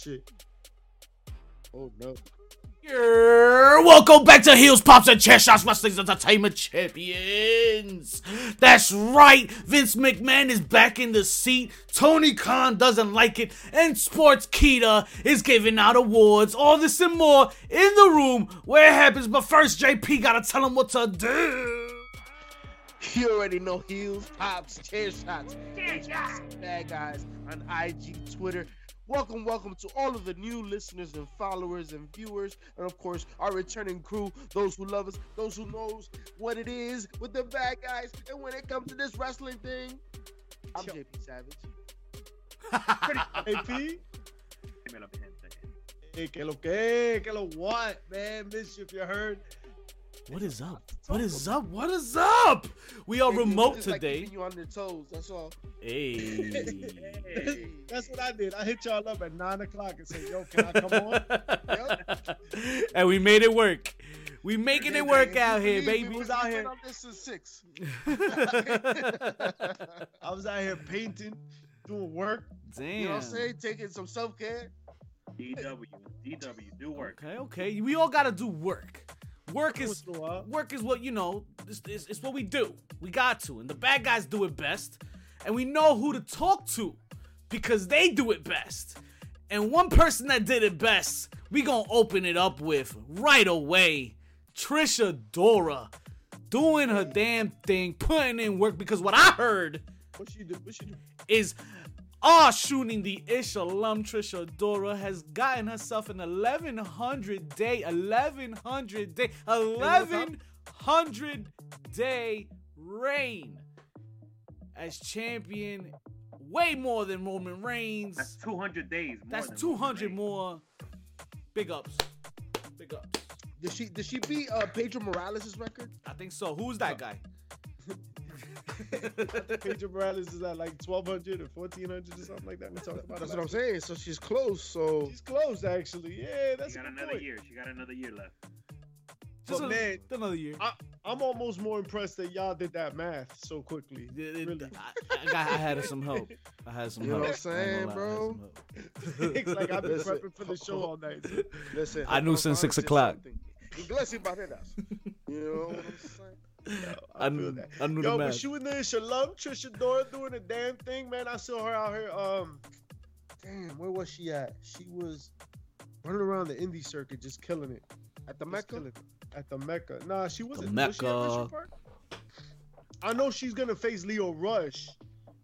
shit. Oh no. Yeah, welcome back to Heels, Pops, and Chair Shots Wrestling's Entertainment Champions. That's right, Vince McMahon is back in the seat. Tony Khan doesn't like it, and Sportskeeda is giving out awards. All this and more in the room where it happens. But first, JP gotta tell him what to do. You already know heels, pops, chair shots, chair shots, bad guys on IG, Twitter. Welcome, welcome to all of the new listeners and followers and viewers, and of course our returning crew, those who love us, those who knows what it is with the bad guys. And when it comes to this wrestling thing, I'm Yo. JP Savage. AP, hey, que lo que, que lo what, man? Miss you if you heard? What is up? What is up? What is up? We are remote today. you on your toes. That's all. Hey. That's what I did. I hit y'all up at nine o'clock and said, "Yo, can I come on?" and we made it work. We making it work out here, baby. me, was out here. this since six. I was out here painting, doing work. Damn. You know what I'm saying? Taking some self care. DW, DW, do work. Okay, okay. We all gotta do work. Work is Once in a while. work is what you know. It's, it's, it's what we do. We got to, and the bad guys do it best, and we know who to talk to because they do it best. And one person that did it best, we gonna open it up with right away. Trish Adora doing her damn thing, putting in work because what I heard What she do? What she do? is ah shooting the ish alum Trish Adora has gotten herself an 1100 day 1100 day 1100 day reign as champion. Way more than Roman Reigns. That's 200 days. More that's than 200 Roman more. Big ups. Big ups. Did she did she beat uh, Pedro Morales' record? I think so. Who's that guy Pedro Morales is at like 1200 or 1400 or something like that. We talked about. That's it what I'm last saying. So she's close. So. She's close actually. Yeah, that's She a got good another point. year. She got another year left. just But a- man, another year I, I'm almost more impressed that y'all did that math so quickly. It- it- Really. I, I, got- I had some help. I had some You know what I'm saying, gonna lie, I had bro? it's like I've been Listen. prepping for the show all night. listen. I knew since six o'clock. something. Inglés. You know what I'm saying? I, I knew, feel that. I knew Yo, but was there the Shalom Trish Adora doing a damn thing, man. I saw her out here. Um, damn, where was she at? She was running around the indie circuit, just killing it. At the Just Mecca? At the Mecca. Nah, she wasn't. The was she Mecca. I know she's gonna face Lio Rush,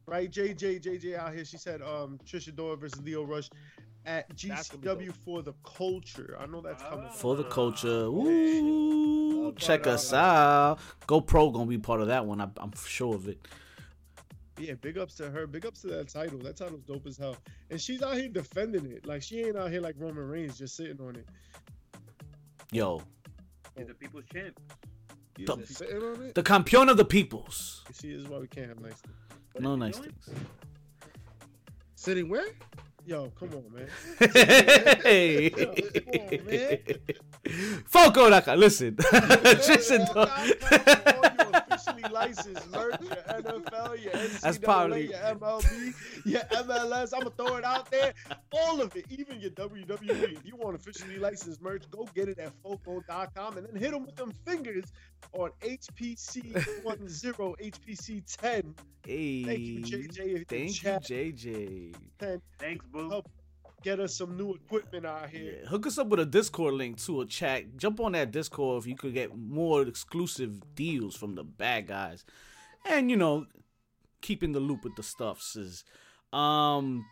right? JJ, JJ out here. She said, um, Trish Adora versus Lio Rush at That's GCW for the culture. I know that's coming. Ah. For the culture. Oh, Ooh, check us out. GoPro gonna be part of that one. I, I'm sure of it. Yeah, big ups to her. Big ups to that title. That title's dope as hell. And she's out here defending it. Like she ain't out here like Roman Reigns just sitting on it. Yo, He's the people's champ. Yeah, The- Sitting on it? the campeon of the peoples. see, this is why we can't have nice things. What No nice doing? things. Sitting where? Yo, come on, man. hey. Yo, come on, man. Foco Naka, listen. Trisha All Dora- your officially licensed merch, your NFL, your NCAA, That's probably- your MLB, your MLS. I'm gonna throw it out there. All of it, even your WWE. If you want officially licensed merch, go get it at foco.com and then hit them with them fingers on HPC 10, HPC 10. hey. Thank you, JJ. Thank you. JJ. 10. Thanks, boo. Help. Get us some new equipment out here. Yeah, hook us up with a Discord link to a chat. Jump on that Discord if you could get more exclusive deals from the bad guys, and you know, keeping the loop with the stuffs. Is um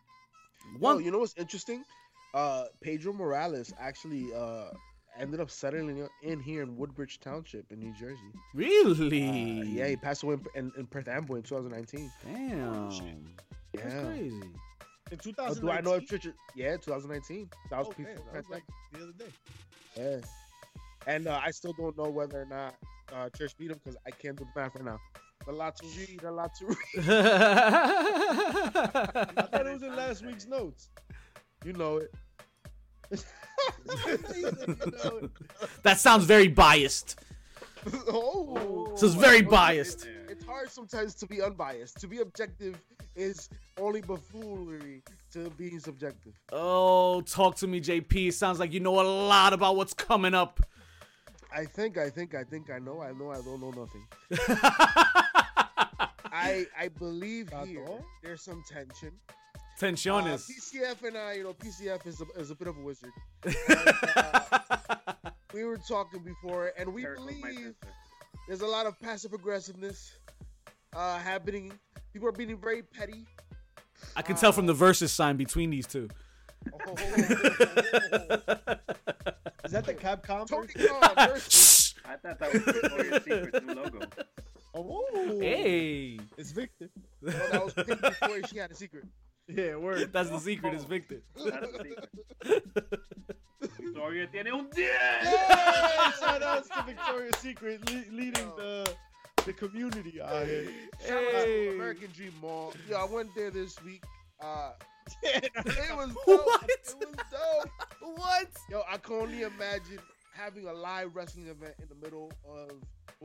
Well, one you know what's interesting? Uh, Pedro Morales actually uh, ended up settling in here in Woodbridge Township in New Jersey. really Uh, yeah, he passed away in, in, in Perth Amboy in 2019. damn that's Yeah. crazy. In Uh, 2019. do I know if Trisha? Yeah, 2019. That was Oh, before man, that was like the other day. Yeah. And uh, I still don't know whether or not uh, Trish beat him because I can't do the math right now. A lot to read, a lot to read. I thought it was in last week's notes. You know it. That sounds very biased. oh, So it's very It's- biased. It's, Yeah. hard sometimes to be unbiased. To be objective is only buffoonery to being subjective. Oh, talk to me, JP. It sounds like you know a lot about what's coming up. I think, I think, I think I know. I know I don't know nothing. I I believe That's here there's some tension. Uh, Tensiones. PCF and I, you know, PCF is a, is a bit of a wizard. And, uh, we were talking before, and we Jericho's my believe there's a lot of passive aggressiveness uh, happening. People are being very petty. I can tell from the versus sign between these two. Oh, Is that the Capcom? Tony? Khan versus I thought that was Victoria's Secret's new logo. Oh, hey, it's Victor. no, that was Pink before she had a secret. Yeah, word. that's the secret. Is Victor. That's the secret. Victoria tiene un 10. Yeah, shout out to Victoria's Secret le- leading the the community out here. Shout out to Hey. American Dream Mall. Yo, I went there this week. Uh, it was dope. What? It was dope. What? Yo, I can only imagine having a live wrestling event in the middle of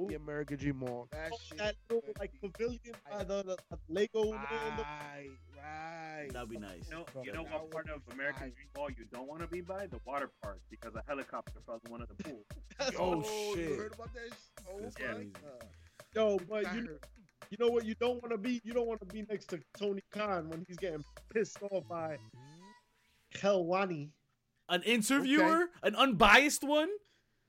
the American Dream Mall. That shit. that little like pavilion by the, the, the Lego. little- Right, right. That'd be nice. You know, you know what part of American nice. Dream Mall you don't want to be by? The water park because a helicopter fell in one of the pools. Oh, Yo, shit. You heard about that? Oh, That's my crazy. God. Yo, but you heard. you know what you don't want to be? You don't want to be next to Tony Khan when he's getting pissed off by Helwani, An interviewer, an unbiased one.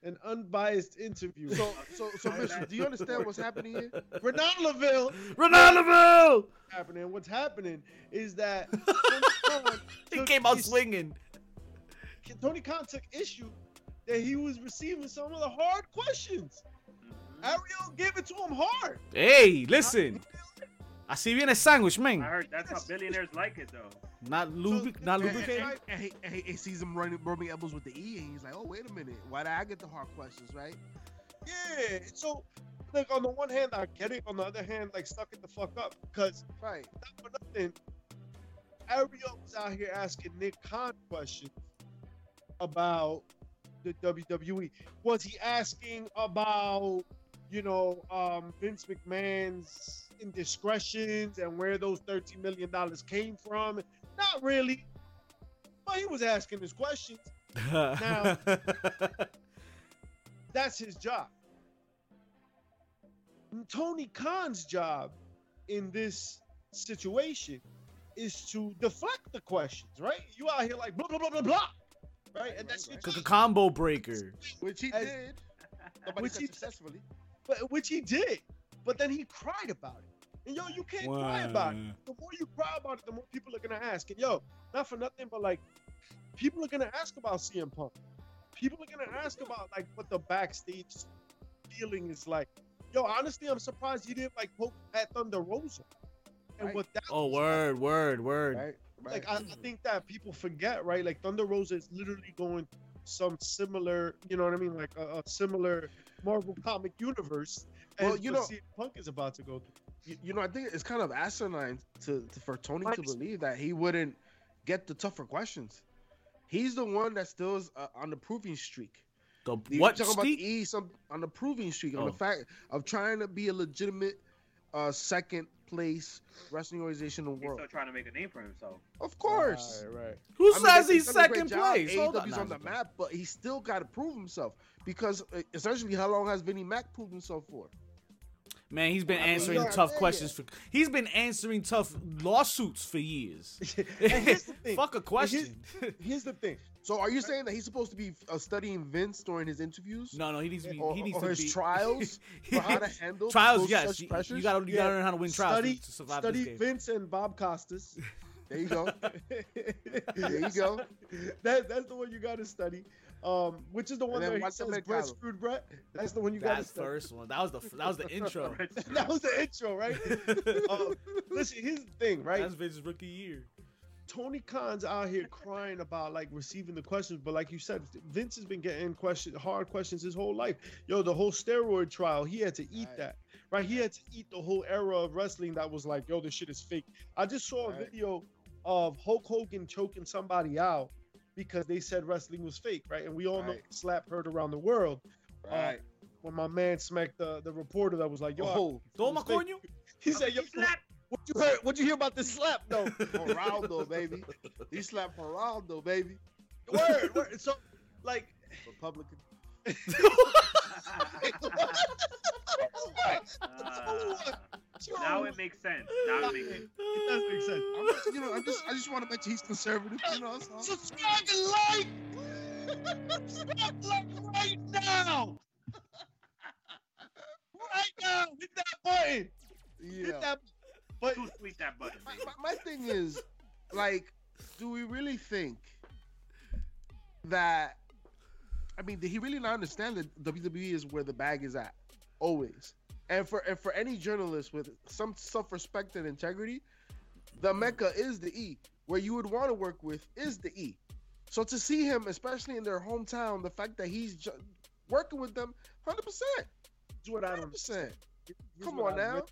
An unbiased interview. So, so, so, Bishop, do you understand what's happening here? Renan Laville Ronaldo. happening. What's happening is that He came out is- swinging. Tony Khan took issue that he was receiving some of the hard questions. Mm-hmm. Ariel gave it to him hard. Hey, listen. Así viene sandwich, Man. I man. heard that's how billionaires like it though. Not lubric, not And, and, lubricate. and, and he, and he- he sees him running, rubbing elbows with the E, and he's like, "Oh, wait a minute, why did I get the hard questions, right?" Yeah. So, like on the one hand, I get it. On the other hand, like stuck it the fuck up because Right. not for nothing. Ariel was out here asking Nick Khan questions about the WWE. Was he asking about, you know, um, Vince McMahon's indiscretions and where those $13 million came from? Not really. But he was asking his questions. Now- That's his job. Tony Khan's job in this situation is to deflect the questions, right? You out here like blah blah blah blah blah, right? And that's your Right, a combo breaker. Which he As- did. Nobody Which said he- successfully. But which he did. But then he cried about it. And yo, you can't cry about it. The more you cry about it, the more people are gonna ask. And yo, not for nothing, but like people are gonna ask about CM Punk. People are gonna ask about like what the backstage feeling is like. Yo, honestly, I'm surprised you didn't like poke at Thunder Rosa. And Right. what that Oh, was word, word, word. Right. Right. like I, I think that people forget, right? Like Thunder Rosa is literally going some similar, you know what I mean, like a, a similar Marvel comic universe. Well, you know- CM Punk is about to go through. you, you know, I think it's kind of asinine to, to for Tony to believe that he wouldn't get the tougher questions. He's the one that still is uh, on the proving streak. The You what talking about streak? the E some on the proving streak on Oh. the fact of trying to be a legitimate uh, second place wrestling organization in the He's world. still trying to make a name for himself. Of course. Right, right. Who I says they- he's they've done a great second place? Hold on. On the map, but he still got to prove himself because uh, essentially, how long has Vinnie Mac proved himself for? Man, he's been I mean, answering tough questions for. He's been answering tough lawsuits for years. and here's the thing. Fuck a question. Here's, here's the thing. So, are you saying that he's supposed to be uh, studying Vince during his interviews? no, no, he needs to be. Or, he needs or to his be trials for how to handle trials. Yes, you, gotta you Yeah. gotta learn how to win trials Study, to survive study. Vince and Bob Costas. There you go. there you go. That, that's the one you got to study. Um, which is the one that where he watch the says Met Brett Gala. screwed Brett. That's the one you got to That study. first one. That was the that was the intro. that was the intro, right? um, listen, here's the thing, right? That's Vince's rookie year. Tony Khan's out here crying about like receiving the questions, but like you said, Vince has been getting question hard questions his whole life. Yo, the whole steroid trial, he had to eat Right. that, right? He had to eat the whole era of wrestling that was like, yo, this shit is fake. I just saw a Right. video of Hulk Hogan choking somebody out because they said wrestling was fake, right? And we all know slap heard around the world. Right. when my man smacked the, the reporter that was like, "Yo, Oh, Toma coño. he said, yo, slap. what you heard? What you hear about this slap? No, Geraldo, baby. He slapped Geraldo, baby. word, word. So, like, Republican. Uh, now it makes sense. Now it makes sense. It does make sense. I'm just, you know, I'm just, I just want to mention he's conservative. You know, that's all. Subscribe and like. Subscribe and like right now. Right now, hit that button. Yeah. Hit that. But Too sweet that button. my, my, my thing is, like, do we really think that? I mean, did he really not understand that WWE is where the bag is at, always? And for and for any journalist with some self-respect and integrity, the Mecca is the E. Where you would want to work with is the E. So to see him, especially in their hometown, the fact that he's ju- working with them, hundred percent, here's what I hundred don't percent. Come on I now.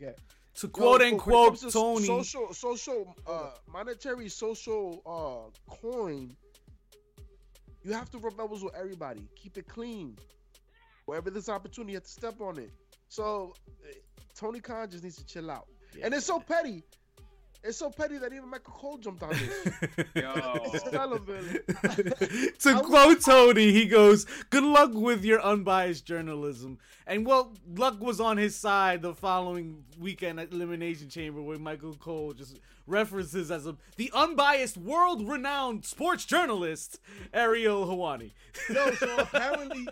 really. To quote so when it unquote to Tony. social social uh monetary social uh coin you have to rub elbows with everybody keep it clean wherever there's opportunity you have to step on it so eh, tony khan just needs to chill out and it's so petty it's so petty that even michael cole jumped on this Yo. to quote Tony, he goes, "Good luck with your unbiased journalism." And well, luck was on his side the following weekend at Elimination Chamber, where Michael Cole just references as a the unbiased, world-renowned sports journalist Ariel Helwani. Yo, so apparently,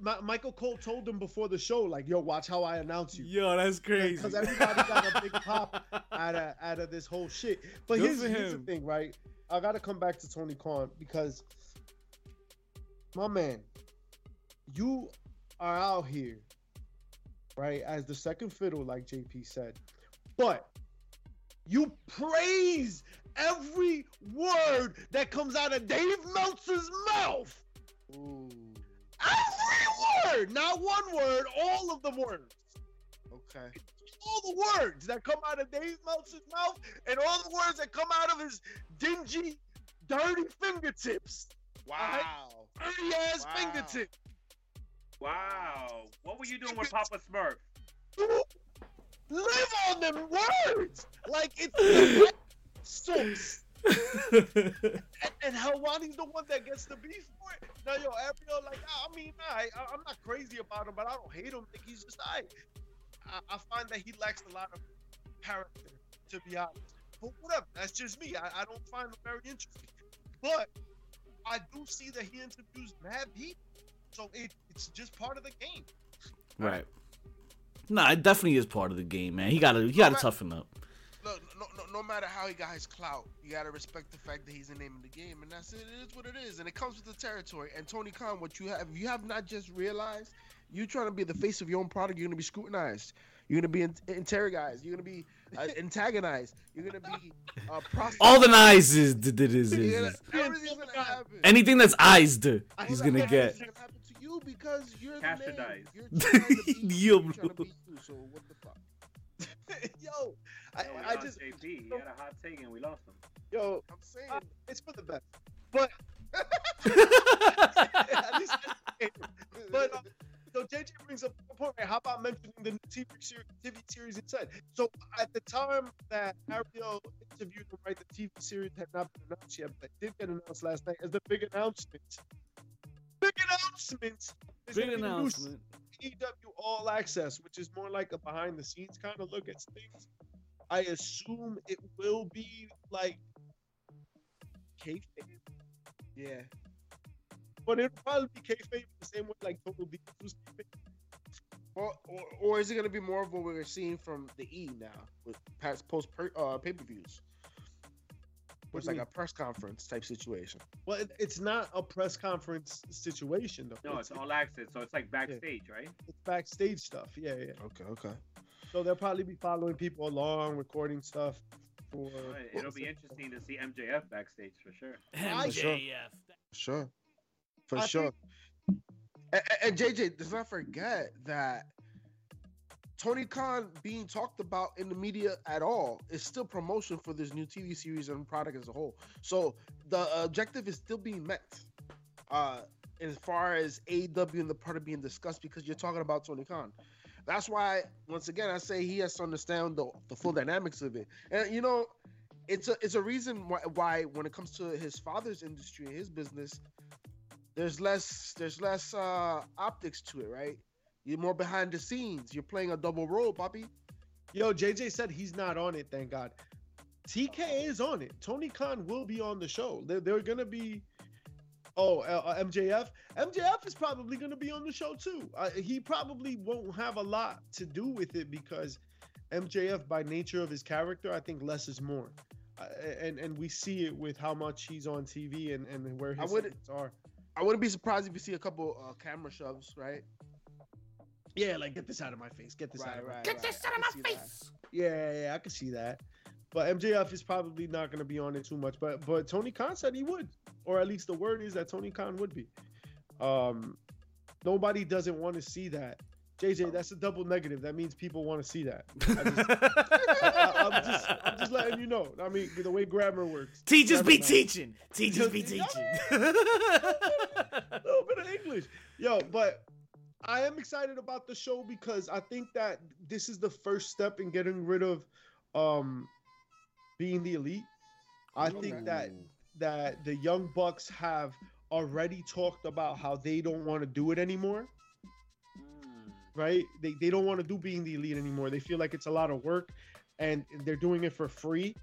Ma- Michael Cole told him before the show, like, "Yo, watch how I announce you." Yo, that's crazy. Because everybody got a big pop out of out of this whole shit. But here's, here's the thing, right? I gotta come back to Tony Khan because my man, you are out here, right, as the second fiddle, like JP said, but you praise every word that comes out of Dave Meltzer's mouth. Ooh, Every word, not one word, all of the words okay all the words that come out of Dave Meltzer's mouth and all the words that come out of his dingy, dirty fingertips. wow Dirty ass Wow. fingertips. Wow. What were you doing with Papa Smurf? Live on them words like it's sauce. And, and Helwani's the one that gets the beef for it. Now, yo, Ariel, like, I mean, I, I, I'm not crazy about him, but I don't hate him. Like, he's just, I, I, I find that he lacks a lot of character, to be honest. But whatever, that's just me. I, I don't find him very interesting. But I do see that he interviews mad people. So it, it's just part of the game. right. Nah, it definitely is part of the game, man. He gotta, he gotta toughen up. Look, no, no, no matter how he got his clout, you gotta respect the fact that he's the name of the game, and that's it. It is what it is, and it comes with the territory. And Tony Khan, what you have, you have not just realized, you're trying to be the face of your own product. You're gonna be scrutinized. You're gonna be in- interrogated. You're gonna be uh, antagonized. You're gonna be uh, prosecuted. All the eyes is, is, is, You're is, everything's gonna happen. anything that's eyes, he's gonna get. is gonna happen to you because you're the name. You're trying to be you. Yo, You're trying to be you. So what the fuck? yo, I, Yo, we I just, JP. He had a hot take and we lost him. yo, I'm saying. I- it's for the best. But least, but uh, so JJ brings up a point. Right? How about mentioning the new TV series? TV series instead. So at the time that Ariel interviewed him, right, the TV series had not been announced yet, but it did get announced last night as the big announcement. Big announcement. is Big gonna be the new announcement. EW All Access, which is more like a behind the scenes kind of look at things. I assume it will be like kayfabe, Yeah. but it'll probably be kayfabe the same way like Total Divas was. Or, or, or is it going to be more of what we're seeing from the E now with past post per, uh, pay per views? Where it's do you like a press conference type situation. Well, it, it's not a press conference situation though. No, it's all access, so it's like backstage, right? it's backstage stuff. Yeah, yeah. Okay, okay. So they'll probably be following people along, recording stuff for. Right, It'll be interesting to see MJF backstage for sure. MJF. Sure. For I sure. And, and JJ, does not forget that Tony Khan being talked about in the media at all is still promotion for this new TV series and product as a whole. So the objective is still being met. Uh, as far as AW and the part of being discussed because you're talking about Tony Khan. That's why, once again, I say he has to understand the, the full dynamics of it. And you know, it's a it's a reason why, why when it comes to his father's industry and his business, there's less there's less uh optics to it, right? You're more behind the scenes. You're playing a double role, Poppy. Yo, JJ said he's not on it. Thank God. TK is on it. Tony Khan will be on the show. They're, they're gonna be. Oh, uh, uh, MJF. MJF is probably gonna be on the show too. Uh, he probably won't have a lot to do with it because MJF, by nature of his character, I think less is more. Uh, and and we see it with how much he's on TV and, and where I his would- segments are. I wouldn't be surprised if you see a couple uh, camera shoves, right? Yeah, like get this out of my face. Get this out Right, of my right. Get this out of can my see that. face. Yeah, yeah, yeah, I can see that. But MJF is probably not going to be on it too much. But but Tony Khan said he would, or at least the word is that Tony Khan would be. Um, nobody doesn't want to see that. JJ, that's a double negative. That means people want to see that. I, am just, I'm just letting you know. I mean, the way grammar works. Teachers be knowledge. teaching. Teachers be teaching. a little bit of English. Yo, but I am excited about the show because I think that this is the first step in getting rid of um being the elite. I Okay. think that that the young bucks have already talked about how they don't want to do it anymore, Mm. right? They they don't want to do being the elite anymore. They feel like it's a lot of work and they're doing it for free,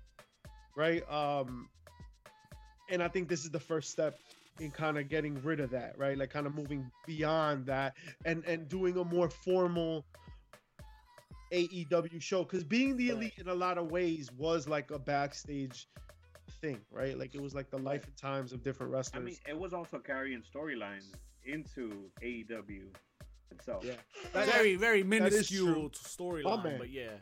right? Um and I think this is the first step in kind of getting rid of that, right? Like kind of moving beyond that and and doing a more formal AEW show cuz being the elite in a lot of ways was like a backstage thing, right? Like it was like the life and times of different wrestlers. I mean, it was also carrying storylines into AEW itself. yeah. That- very, very minuscule true. storyline, but yeah.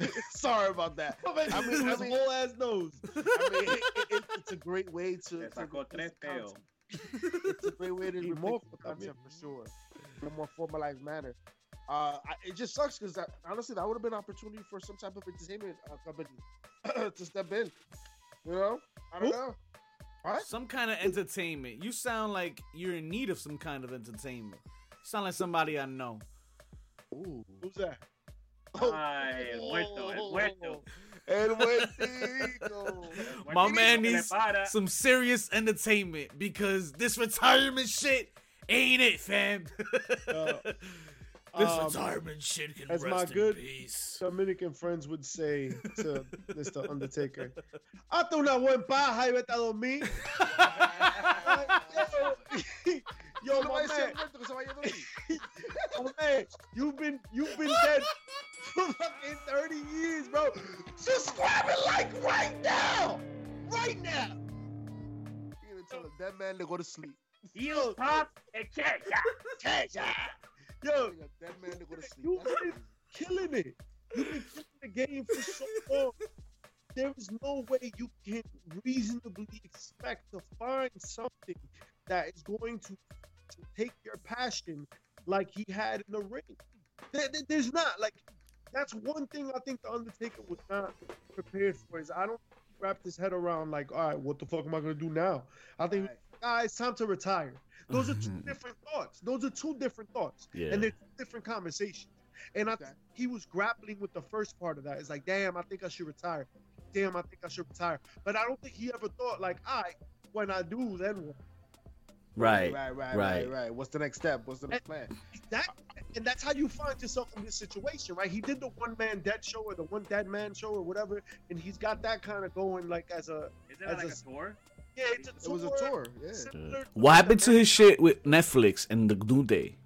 Sorry about that. I mean, I mean- I his whole ass nose. I mean, it, it, it's a great way to. Le to sacó tres release peos. content. It's a great way to Y depict mofo the concept for sure, in a more formalized manner. Uh, I, it just sucks because honestly, that would have been an opportunity for some type of entertainment uh, company to step in. You know, I don't Who? know. What? Some kind of entertainment. You sound like you're in need of some kind of entertainment. You sound like somebody I know. Ooh. Who's that? Ay, el muerto, el muerto. El muertico. My man needs some serious entertainment because this retirement shit ain't it, fam. Uh, this um, retirement shit can as rest my in good- peace. Dominican friends would say to Mr. Undertaker, Hazte una buen paja y vete a dormir. Yo, No my vaya a man, muerto que se vaya a dormir. my man, you've been you've been dead for fucking 30 years, bro. Subscribe it like right now. Right now. You gonna tell a dead man to go to sleep. Heels pop and check. Yo, a dead man to go to sleep. You That's been killing it. You've been killing the game for so long. There is no way you can reasonably expect to find something that is going to, to take your passion like he had in the ring. There- there- there's not like that's one thing I think the Undertaker was not prepared for. Is I don't wrap his head around like, all right, what the fuck am I gonna do now? I think, Right. Ah, it's time to retire. Those are two different thoughts. Those are two different thoughts Yeah. and they're two different conversations. And I Okay. he was grappling with the first part of that. It's like, damn, I think I should retire. Damn, I think I should retire. But I don't think he ever thought like, all right, when I do, then what? right. right, right, right. right, right. What's the next step? What's the next plan? That and that's how you find yourself in this situation, right? He did the one man dead show or the one dead man show or whatever, and he's got that kind of going like as a Is it As like a- a tour? Yeah, it's a It was a tour, yeah. What happened to his shit with Netflix and the New Day?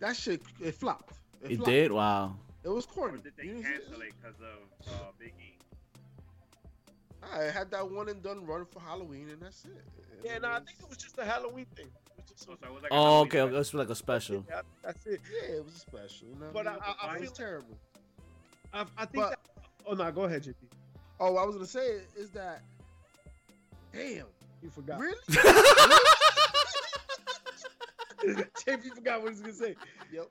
That shit, it flopped. It flopped. did? Wow. It was Or corny. did they You cancel it because of uh, Big E? I had that one and done run for Halloween, and that's it. Yeah, It no, I think it was just a Halloween thing. It was just So, a- it was like a Oh, Halloween okay. special. That's like a special. yeah, that's it. Yeah, it was a special. You know? But I- It I- I was feel- terrible. I, I think. But- that, oh no, go ahead, JP. Oh, what I was gonna say is that, damn, You forgot. really? JP forgot what he was gonna say. yep.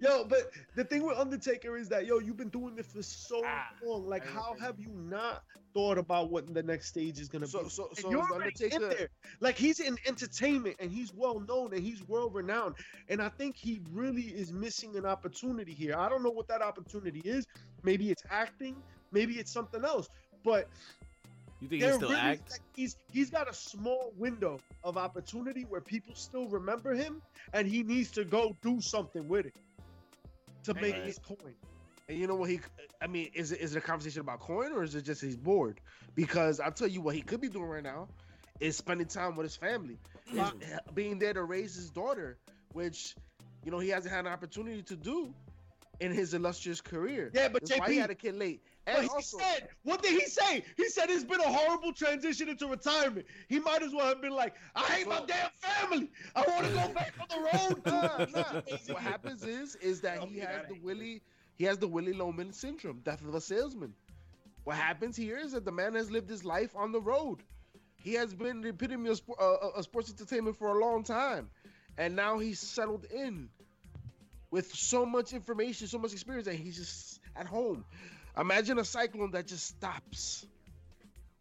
Yo, but the thing with Undertaker is that yo, you've been doing this for so Ah, long. Like, how have you not thought about what the next stage is gonna So be? so And so you're already in Undertaker. there. Like he's in entertainment and he's well known and he's world renowned. And I think he really is missing an opportunity here. I don't know what that opportunity is. Maybe it's acting, maybe it's something else. But You think he they're still really act? like, he's he's got a small window of opportunity where people still remember him and he needs to go do something with it to make Right. his coin. And you know what he? I mean, is it is it a conversation about coin or is it just he's bored? Because I'll tell you what he could be doing right now is spending time with his family, is being there to raise his daughter, which you know he hasn't had an opportunity to do in his illustrious career. Yeah, but That's why he JP had a kid late. But And he also, said, what did he say? He said it's been a horrible transition into retirement. He might as well have been like, I hate my damn family. I want to go back on the road. nah, nah. what happens is is that he has the Willie he has the Willy Loman syndrome, death of a salesman. What happens here is that the man has lived his life on the road. He has been the epitome of sport, uh, uh, sports entertainment for a long time, and now he's settled in with so much information, so much experience, and he's just at home. Imagine a cyclone that just stops.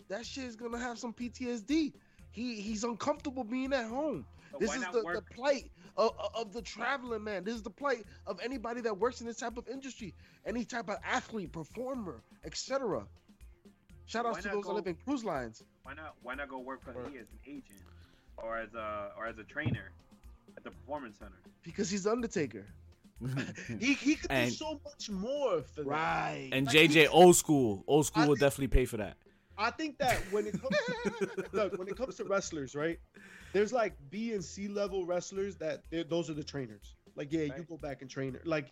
That shit is gonna have some PTSD. He he's uncomfortable being at home. But This is the, the plight of, of the traveling man. This is the plight of anybody that works in this type of industry, any type of athlete, performer, etc. Shout outs to those that go- live in cruise lines. Why not? Why not go work for Right. he as an agent or as a or as a trainer at the performance center? Because he's the Undertaker. He, he could And- do so much more for that. Right. and Like, JJ he- old school, old school I will think- definitely pay for that. I think that when it comes to, look, when it comes to wrestlers, right? There's like B and C level wrestlers that those are the trainers. Like, yeah, you go back and train her. Like,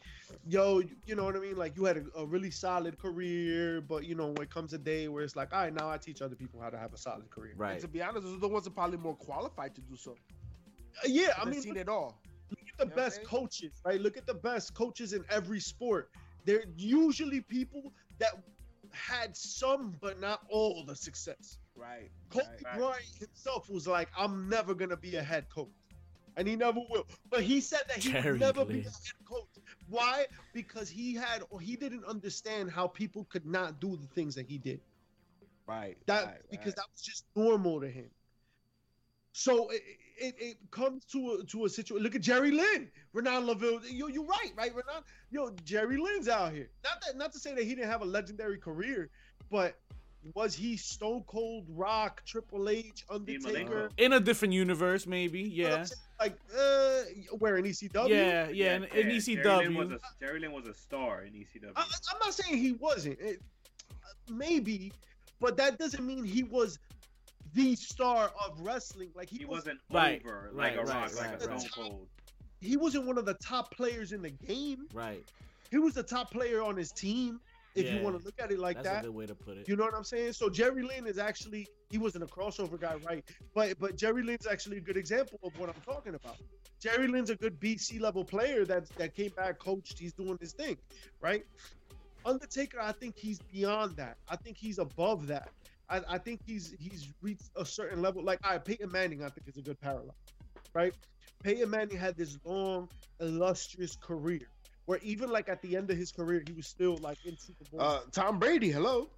yo, you know what I mean? Like, you had a, a really solid career, but you know, when it comes a day where it's like, all right, now I teach other people how to have a solid career. And Right. to be honest, those are the ones that are probably more qualified to do so. Uh, yeah, I I've mean, seen look, it all. Look at the You know what I'm best coaches, right? Look at the best coaches in every sport. They're usually people that had some, but not all the success. Right. Kobe Right. Bryant himself was like, I'm never gonna be a head coach. And he never will. But he said that he Jerry would never be a head coach. Why? Because he had or he didn't understand how people could not do the things that he did. Right. That right, because right. that was just normal to him. So it, it, it comes to a to a situation. Look at Jerry Lynn, Renan Laville. Yo, you're right, right? Renan, yo, Jerry Lynn's out here. Not that, not to say that he didn't have a legendary career, but was he Stone Cold Rock, Triple H, Undertaker? In a different universe, maybe. You know what I'm Yeah. Like, uh, where in ECW? Yeah, yeah. In, in E Jerry Lynn was ECW. a Jerry Lynn was a star in ECW. I, I'm not saying he wasn't. It, maybe, but that doesn't mean he was the star of wrestling. Like he, he was, wasn't Right, over like a right, rock, right, like right, a right. Stone Cold. he wasn't one of the top players in the game. Right. He was the top player on his team. If you want to look at it like That's a that, good way to put it. you know what I'm saying. So Jerry Lynn is actually he wasn't a crossover guy, right? But but Jerry Lynn's actually a good example of what I'm talking about. Jerry Lynn's a good BC level player that that came back, coached. He's doing his thing, right? Undertaker, I think he's beyond that. I think he's above that. I, I think he's he's reached a certain level. Like, all right, Peyton Manning, I think is a good parallel, right? Peyton Manning had this long, illustrious career, where even like at the end of his career, he was still like in Super Bowl. Uh, Tom Brady, hello.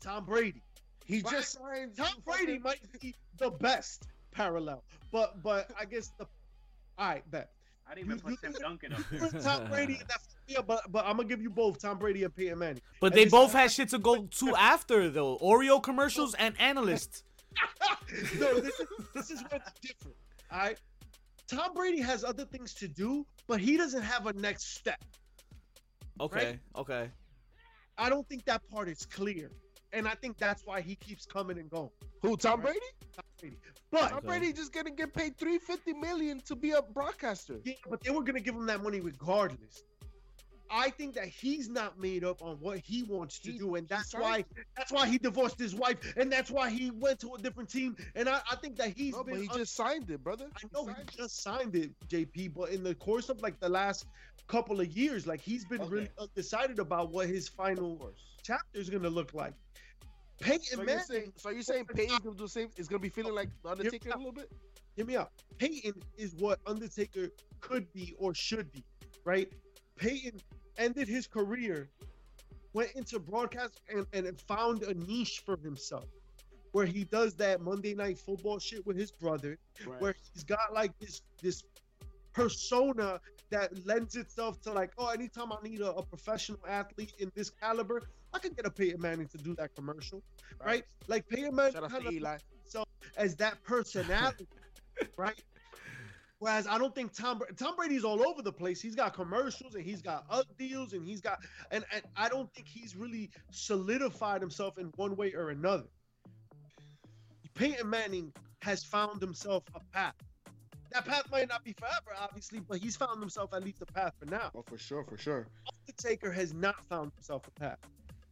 Tom Brady. He Right. just signed. Tom Brady might be the best parallel, but but I guess the all right, bet. I didn't even You- put Tim you- Duncan up there. Put Tom Brady in that. Yeah, but but I'm gonna give you both Tom Brady and Peyton Manning. But And they both had shit to go to after though. Oreo commercials and analysts. no, this is this is what's different. All right, Tom Brady has other things to do, but he doesn't have a next step. Okay. Okay. I don't think that part is clear, and I think that's why he keeps coming and going. Who? Tom Right. Brady? Tom Brady. But Tom Okay. Brady just gonna get paid three fifty million to be a broadcaster. Yeah, but they were gonna give him that money regardless. I think that he's not made up on what he wants to He- do, and that's why that's why he divorced his wife, and that's why he went to a different team. And I, I think that he's No, been. but he un- just signed it, brother. I know he signed it. just signed it, JP, but in the course of like the last couple of years, like he's been Okay. really undecided about what his final chapter is gonna look like. Peyton So you're Manning, saying, so you're saying Peyton's gonna do the same? Is gonna be feeling like the Undertaker a little bit? hear me out. Peyton is what Undertaker could be or should be, right? Peyton ended his career, went into broadcast and, and found a niche for himself where he does that Monday night football shit with his brother, Right. where he's got like this this persona that lends itself to like, oh, anytime I need a, a professional athlete in this caliber, I can get a Peyton Manning to do that commercial, right? Right. Like Peyton Manning kind of Eli. himself as that personality, right? Whereas I don't think Tom Tom Brady's all over the place. He's got commercials and he's got UGG deals and he's got and, and I don't think he's really solidified himself in one way or another. Peyton Manning has found himself a path. That path might not be forever, obviously, but he's found himself at least a path for now. Oh, for sure, for sure. Undertaker has not found himself a path.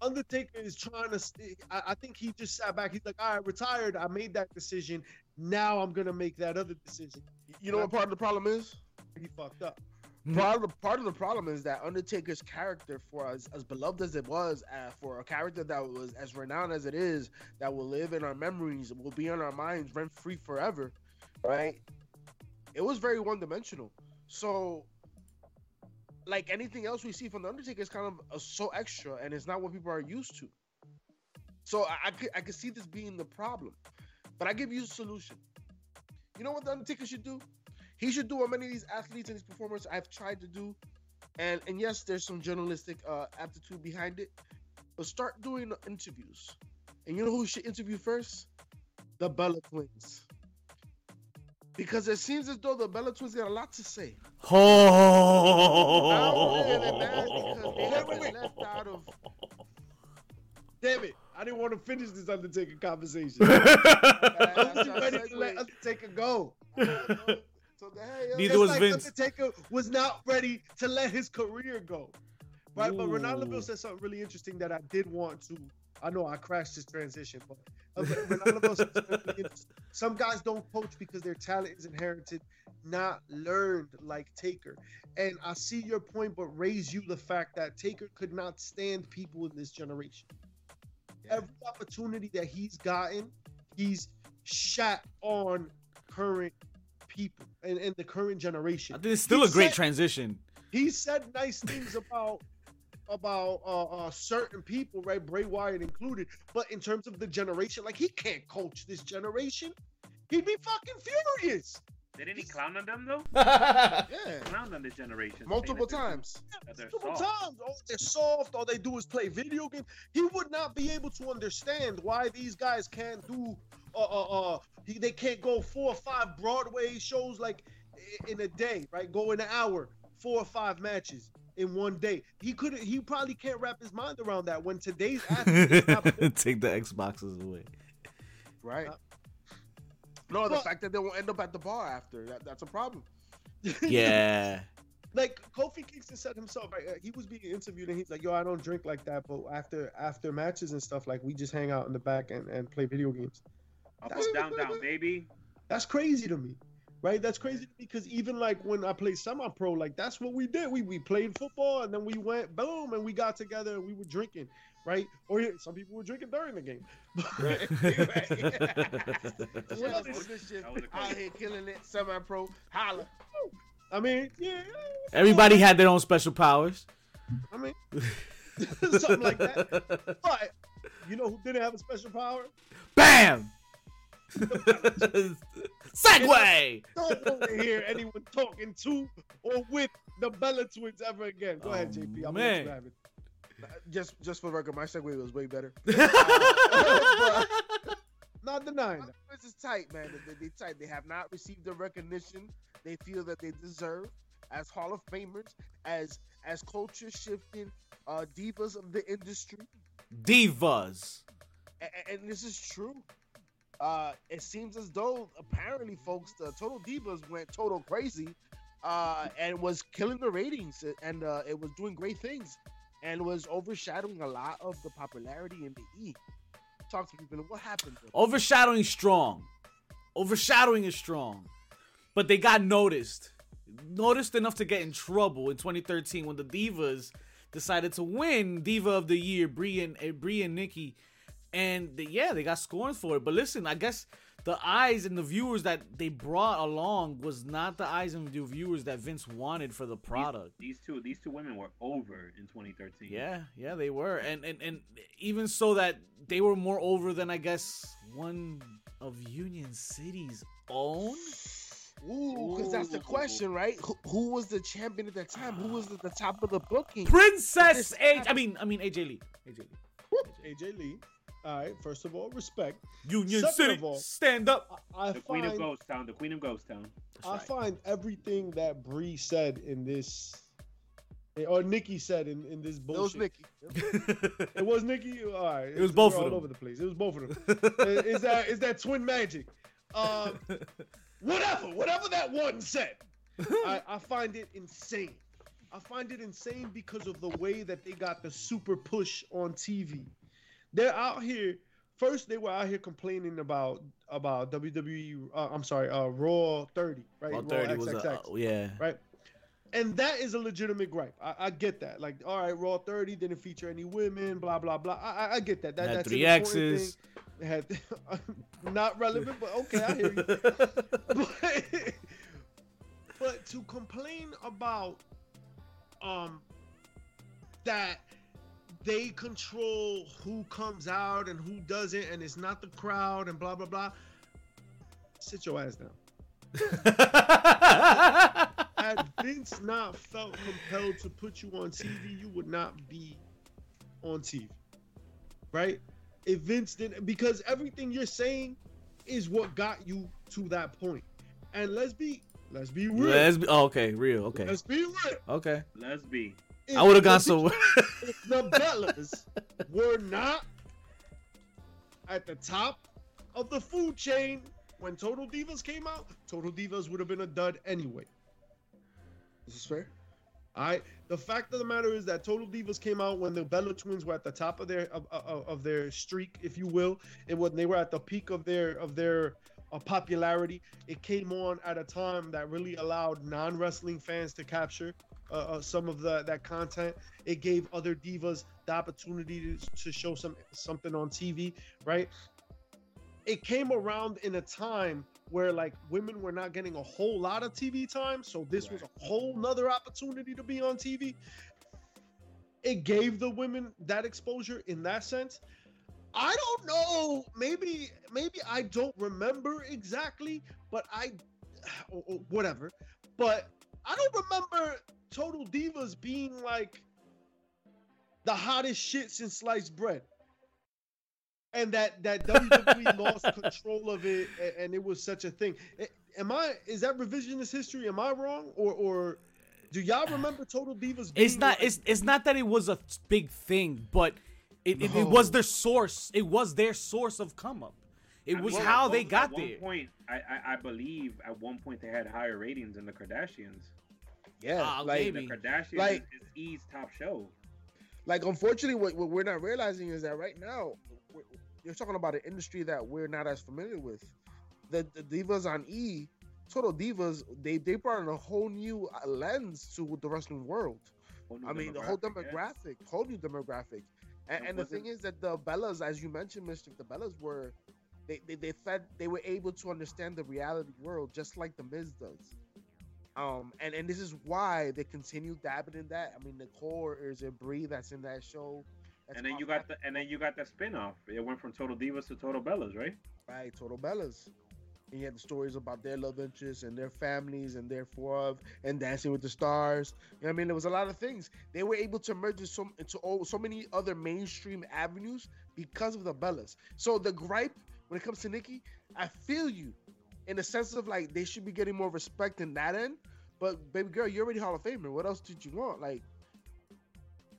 Undertaker is trying to. St- I, I think he just sat back. He's like, "All right, retired. I made that decision. Now I'm gonna make that other decision." You know what part of the problem is? He fucked up. Part of the part of the problem is that Undertaker's character, for as, as beloved as it was, uh, for a character that was as renowned as it is, that will live in our memories, will be in our minds rent free forever, right? It was very one dimensional. So, like anything else we see from the Undertaker is kind of uh, so extra, and it's not what people are used to. So I, I could I could see this being the problem, but I give you a solution. You know what the Undertaker should do? He should do what many of these athletes and these performers I've tried to do. And and yes, there's some journalistic uh, aptitude behind it. But start doing interviews. And you know who should interview first? The Bella Twins. Because it seems as though the Bella Twins got a lot to say. Not only are they mad because they Oh. left out of Damn it! I didn't want to finish this Undertaker conversation. I was our ready to let. Undertaker go. So the hell, yo, Neither was like Vince. Undertaker was not ready to let his career go. Right, but Ronaldo Ooh. Bill said something really interesting that I did want to. I know I crashed this transition, but uh, but Ronaldo Bill said something really interesting. Some guys don't coach because their talent is inherited, not learned like Taker. And I see your point, but raise you the fact that Taker could not stand people in this generation. Every opportunity that he's gotten, he's shot on current people and, and the current generation I think it's still He a great said- transition. he said nice things about about uh, uh certain people, right? Bray Wyatt included. But in terms of the generation, like he can't coach this generation. He'd be fucking furious. Didn't he clown on them though? yeah, Clown on this generation. multiple times. That they're Multiple soft. times. Oh, they're soft. All they do is play video games. He would not be able to understand why these guys can't do. Uh, uh, uh, he, they can't go four or five Broadway shows like in a day, right? Go in an hour, four or five matches in one day. He couldn't. He probably can't wrap his mind around that. When today's athlete is not Take the Xboxes away. Right. Uh, No, the but- fact that they won't end up at the bar after that, that's a problem. Yeah. like Kofi Kingston said himself, right? uh, He was being interviewed and he's like, "Yo, I don't drink like that, but after after matches and stuff, like we just hang out in the back and, and play video games." Up, That's- up, down, down, baby. That's crazy to me, right? That's crazy because even like when I played semi-pro, like that's what we did. We we played football and then we went boom and we got together and we were drinking, right? Or yeah, some people were drinking during the game. Right. Well, Yeah, this shit, That out here killing it, semi-pro, holla. I mean, yeah. Everybody had their own special powers. I mean, something like that. But you know who didn't have a special power? Bam! Segue! Don't want to hear anyone talking to or with the Bella Twins ever again. Go ahead, Oh, JP. I'm gonna let man. it. Just, just for the record, my segue was way better. Not denying. This is tight, man. They, they tight. They have not received the recognition they feel that they deserve as Hall of Famers, as as culture shifting uh, divas of the industry. Divas. A- a- and, this is true. Uh, it seems as though apparently, folks, the Total Divas went total crazy, uh, and was killing the ratings, and uh, it was doing great things, and was overshadowing a lot of the popularity in the E. Talk to people. What happened? Overshadowing strong. Overshadowing is strong. But they got noticed. Noticed enough to get in trouble in 2013 when the Divas decided to win Diva of the Year, Brie and, Brie and Nikki. And they- yeah, they got scorned for it. But listen, I guess the eyes and the viewers that they brought along was not the eyes and the viewers that Vince wanted for the product. These two, these two women were over in 2013. Yeah, yeah, they were, and and and even so that they were more over than I guess one of Union City's own. Ooh, because that's the question, right? Who, who was the champion at that time? Who was at the top of the booking? Princess This A. I mean, I mean AJ Lee. AJ Lee. AJ Lee. All right. First of all, respect. Union Second City, of all- stand up. I, I The Queen of find Ghost Town. The Queen of Ghost Town. That's I right. find everything that Bree said in this, or Nikki said in, in this bullshit. It was. Nikki. It was Nikki. All right. It was both we're of all them. over the place. It was both of them. is that is that twin magic? Uh, whatever, whatever that one said. I, I find it insane. I find it insane because of the way that they got the super push on TV. They're out here. First, they were out here complaining about about WWE. Uh, I'm sorry, uh, Raw 30, right? Raw thirty was a, uh, yeah. right? And that is a legitimate gripe. I, I get that. Like, all right, Raw 30 didn't feature any women, blah blah blah. I, I- I get that. That Had that's three X's. Had not relevant, but okay, I hear you. but, but to complain about um that they control who comes out and who doesn't, and it's not the crowd and blah blah blah. Sit your ass down. Had Vince not felt compelled to put you on TV, you would not be on TV. Right? If Vince didn't, because everything you're saying is what got you to that point. And let's be, let's be real. Let's be, oh, okay, real. Okay, Let's be real. okay. Let's be. If I would have gone the- so. if the Bellas were not at the top of the food chain when Total Divas came out, Total Divas would have been a dud anyway. Is This is fair. All right. The fact of the matter is that Total Divas came out when the Bella Twins were at the top of their of, of, of their streak, if you will, and when they were at the peak of their of their uh, popularity. It came on at a time that really allowed non wrestling fans to capture uh, uh, some of the that content. It gave other divas the opportunity to, to show some something on TV, right? It came around in a time where like women were not getting a whole lot of TV time, so this was a whole nother opportunity to be on TV. It gave the women that exposure in that sense. I don't know. Maybe maybe I don't remember exactly, but I whatever. But I don't remember Total Divas being like the hottest shit since sliced bread. And that that WWE lost control of it, a- and it was such a thing. Am I? Is that revisionist history? Am I wrong, or or do y'all remember Total Divas? It's not. like- It's it's not that it was a big thing, but it, it, it was their source. It was their source of come up. It I was mean, how at they one- got at one. Point, I, I I believe at one point they had higher ratings than the Kardashians. Yeah, Ah, like maybe. The Kardashians Like- is, is E's top show. like unfortunately what, what we're not realizing is that right now you're talking about an industry that we're not as familiar with. The, the divas on e total divas they they brought in a whole new uh, lens to the wrestling world. I mean the whole demographic whole new demographic. And, and the thing is that the bellas as you mentioned mr the bellas were they, they, they fed they were able to understand the reality world just like the miz does um and and this is why they continue dabbing in that. I mean nicole is a Brie that's in that show. That's And then you got that- the and then you got the spin-off. It went from Total Divas to Total Bellas, right? right total bellas. And you had the stories about their love interests and their families and their of and dancing with the stars. You know what i mean? There was a lot of things. They were able to merge into so, into all, so many other mainstream avenues because of the bellas. So the gripe when it comes to nikki i feel you in the sense of like they should be getting more respect in that end but baby girl you're already hall of famer what else did you want like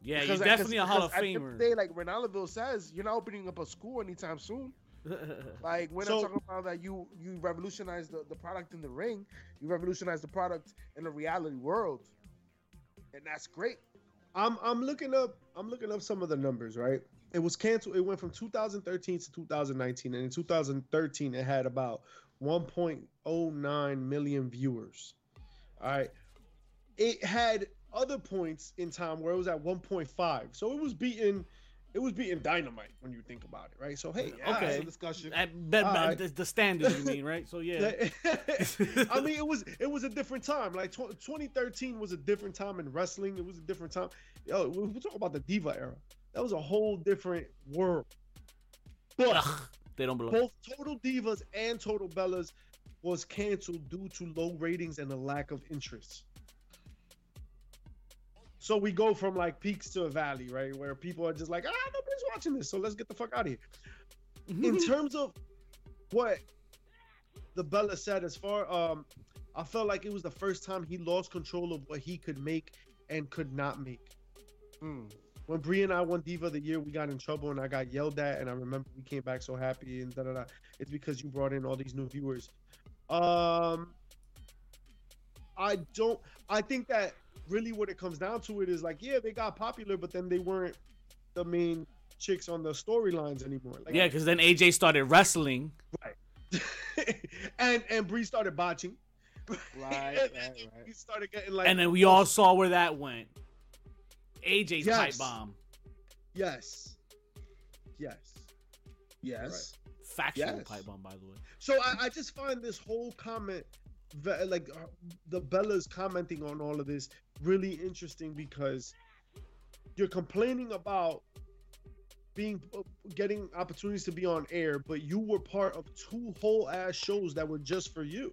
Yeah, because- you're definitely a because- Hall of because at the end of Famer. the day, like Ronaldville says, you're not opening up a school anytime soon. Like we're So- not talking about that you you revolutionize the, the product in the ring, you revolutionize the product in the reality world. And that's great. I'm I'm looking up I'm looking up some of the numbers, right? It was canceled. It went from 2013 to 2019, and in 2013 it had about 1.09 million viewers. All right, it had other points in time where it was at 1.5, so it was beating It was beating Dynamite when you think about it, right? So hey, Okay. okay, that's a discussion. At, but, but Alright. the, the standards, you mean, right? So yeah. I mean, it was it was a different time. Like tw- 2013 was a different time in wrestling. It was a different time. Yo, we we talk about the diva era. That was a whole different world. But they don't belong. both Total Divas and Total Bellas was canceled due to low ratings and a lack of interest. So we go from like peaks to a valley, right? Where people are just like, ah, nobody's watching this, so let's get the fuck out of here. In terms of what the Bella said, as far um, I felt like it was the first time he lost control of what he could make and could not make Mm. When Brie and I won Diva of the Year, we got in trouble and I got yelled at. And I remember we came back so happy and da da da. It's because you brought in all these new viewers. Um, I don't. I think that really what it comes down to it is like, yeah, they got popular, but then they weren't the main chicks on the storylines anymore. Like, Yeah, because then AJ started wrestling. Right? and and Brie started botching. Right, and, right, right. We started getting like, and then we all saw where that went. AJ's Yes. pipe bomb. yes, yes, yes. Factual Yes. pipe bomb, by the way. So I, I just find this whole comment, like uh, the Bellas commenting on all of this, really interesting because you're complaining about being uh, getting opportunities to be on air, but you were part of two whole ass shows that were just for you.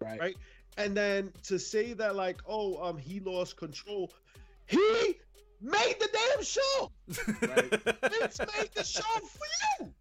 Right. Right. And then to say that like, oh, um, he lost control. He made the damn show. Right. Vince made the show for you.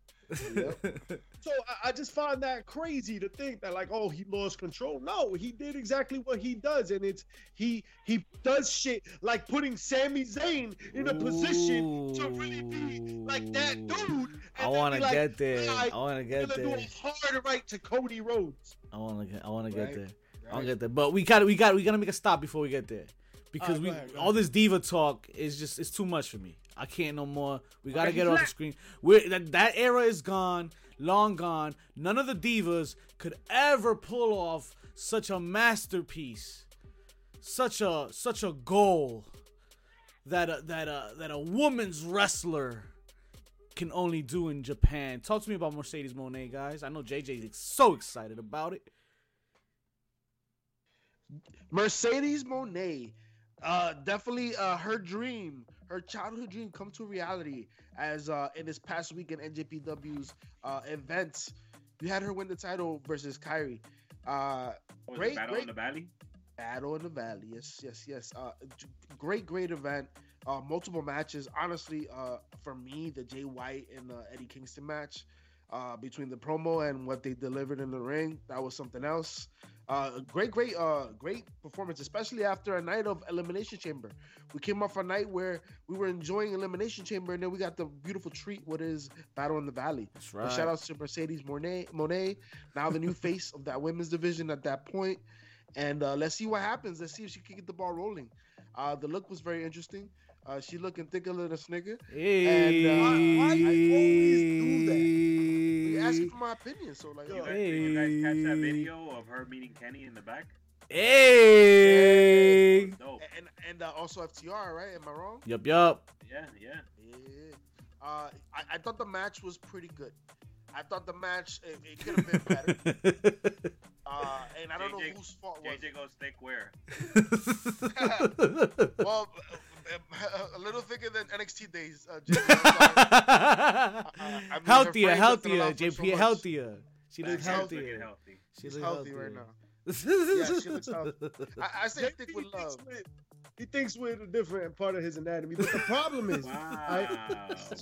So I, I just find that crazy to think that like, oh, he lost control. No, he did exactly what he does, and it's he he does shit like putting Sami Zayn in a position to really be like that dude. I want to like, get there. "Alright, I want to get gonna do there. a hard right to Cody Rhodes. I want to get. I want to get Right, there. I want to get there. But we got. to We got. to We gotta make a stop before we get there, because Alright, we go ahead, go all ahead. this diva talk is just it's too much for me. I can't no more. We gotta Okay, get it off the screen. We're, that that era is gone, long gone. None of the divas could ever pull off such a masterpiece, such a such a goal that a, that a that a woman's wrestler can only do in Japan. Talk to me about Mercedes Moné, guys. I know JJ is so excited about it. Mercedes Moné, uh, definitely uh, her dream, her childhood dream come to reality. As uh, in this past week in NJPW's uh, events, you had her win the title versus Kairi. Uh, Great, Battle great. in the Valley? Battle in the Valley, yes, yes, yes. Uh, great, great event. Uh, multiple matches. Honestly, uh, for me, the Jay White and the Eddie Kingston match, uh, between the promo and what they delivered in the ring, that was something else. Uh, great, great, uh, great performance, especially after a night of Elimination Chamber. We came off a night where we were enjoying Elimination Chamber, and then we got the beautiful treat, what is Battle in the Valley. That's But shout outs to Mercedes Moné, Moné, now the new face of that women's division at that point. And uh, let's see what happens. Let's see if she can get the ball rolling. Uh, the look was very interesting. Uh, she looking thicker than a snigger. Hey. And, uh, why- why you always do that? You asking for my opinion, so like, You yo, guys, did you guys catch that video of her meeting Kenny in the back? Hey. Dope. and and uh, also FTR, right? Am I wrong? Yup, yup. Yeah, yeah. Yeah. Uh, I, I thought the match was pretty good. I thought the match it, it could have been better. Uh, and I don't know JJ whose fault was. JJ goes thick where? Well, a little thicker than NXT days. Uh, Jay, I'm sorry. Uh, I mean, healthier, healthier. doesn't allow for so JP, healthier. She looks Healthy. healthier. Healthy. She She's looks healthy healthier. right now. yeah, she looks healthy. I, I say JP thick with thinks love. with- he thinks with a different part of his anatomy, but the problem is, Wow.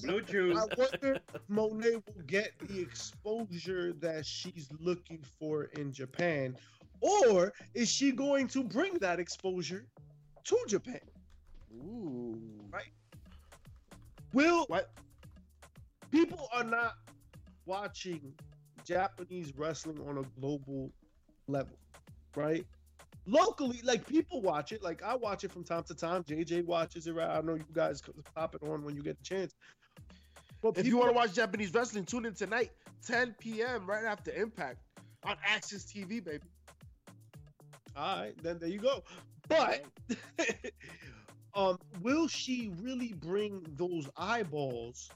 Blue Chews. I wonder if Moné will get the exposure that she's looking for in Japan, or is she going to bring that exposure to Japan? Ooh. Right? Will What? people are not watching Japanese wrestling on a global level, right? Locally, like people watch it. Like I watch it from time to time. JJ watches it. Right? I know you guys pop it on when you get a chance. But If you want to watch Japanese wrestling, tune in tonight, 10 p.m. right after Impact on AXS TV, baby. All right, then there you go. But um, will she really bring those eyeballs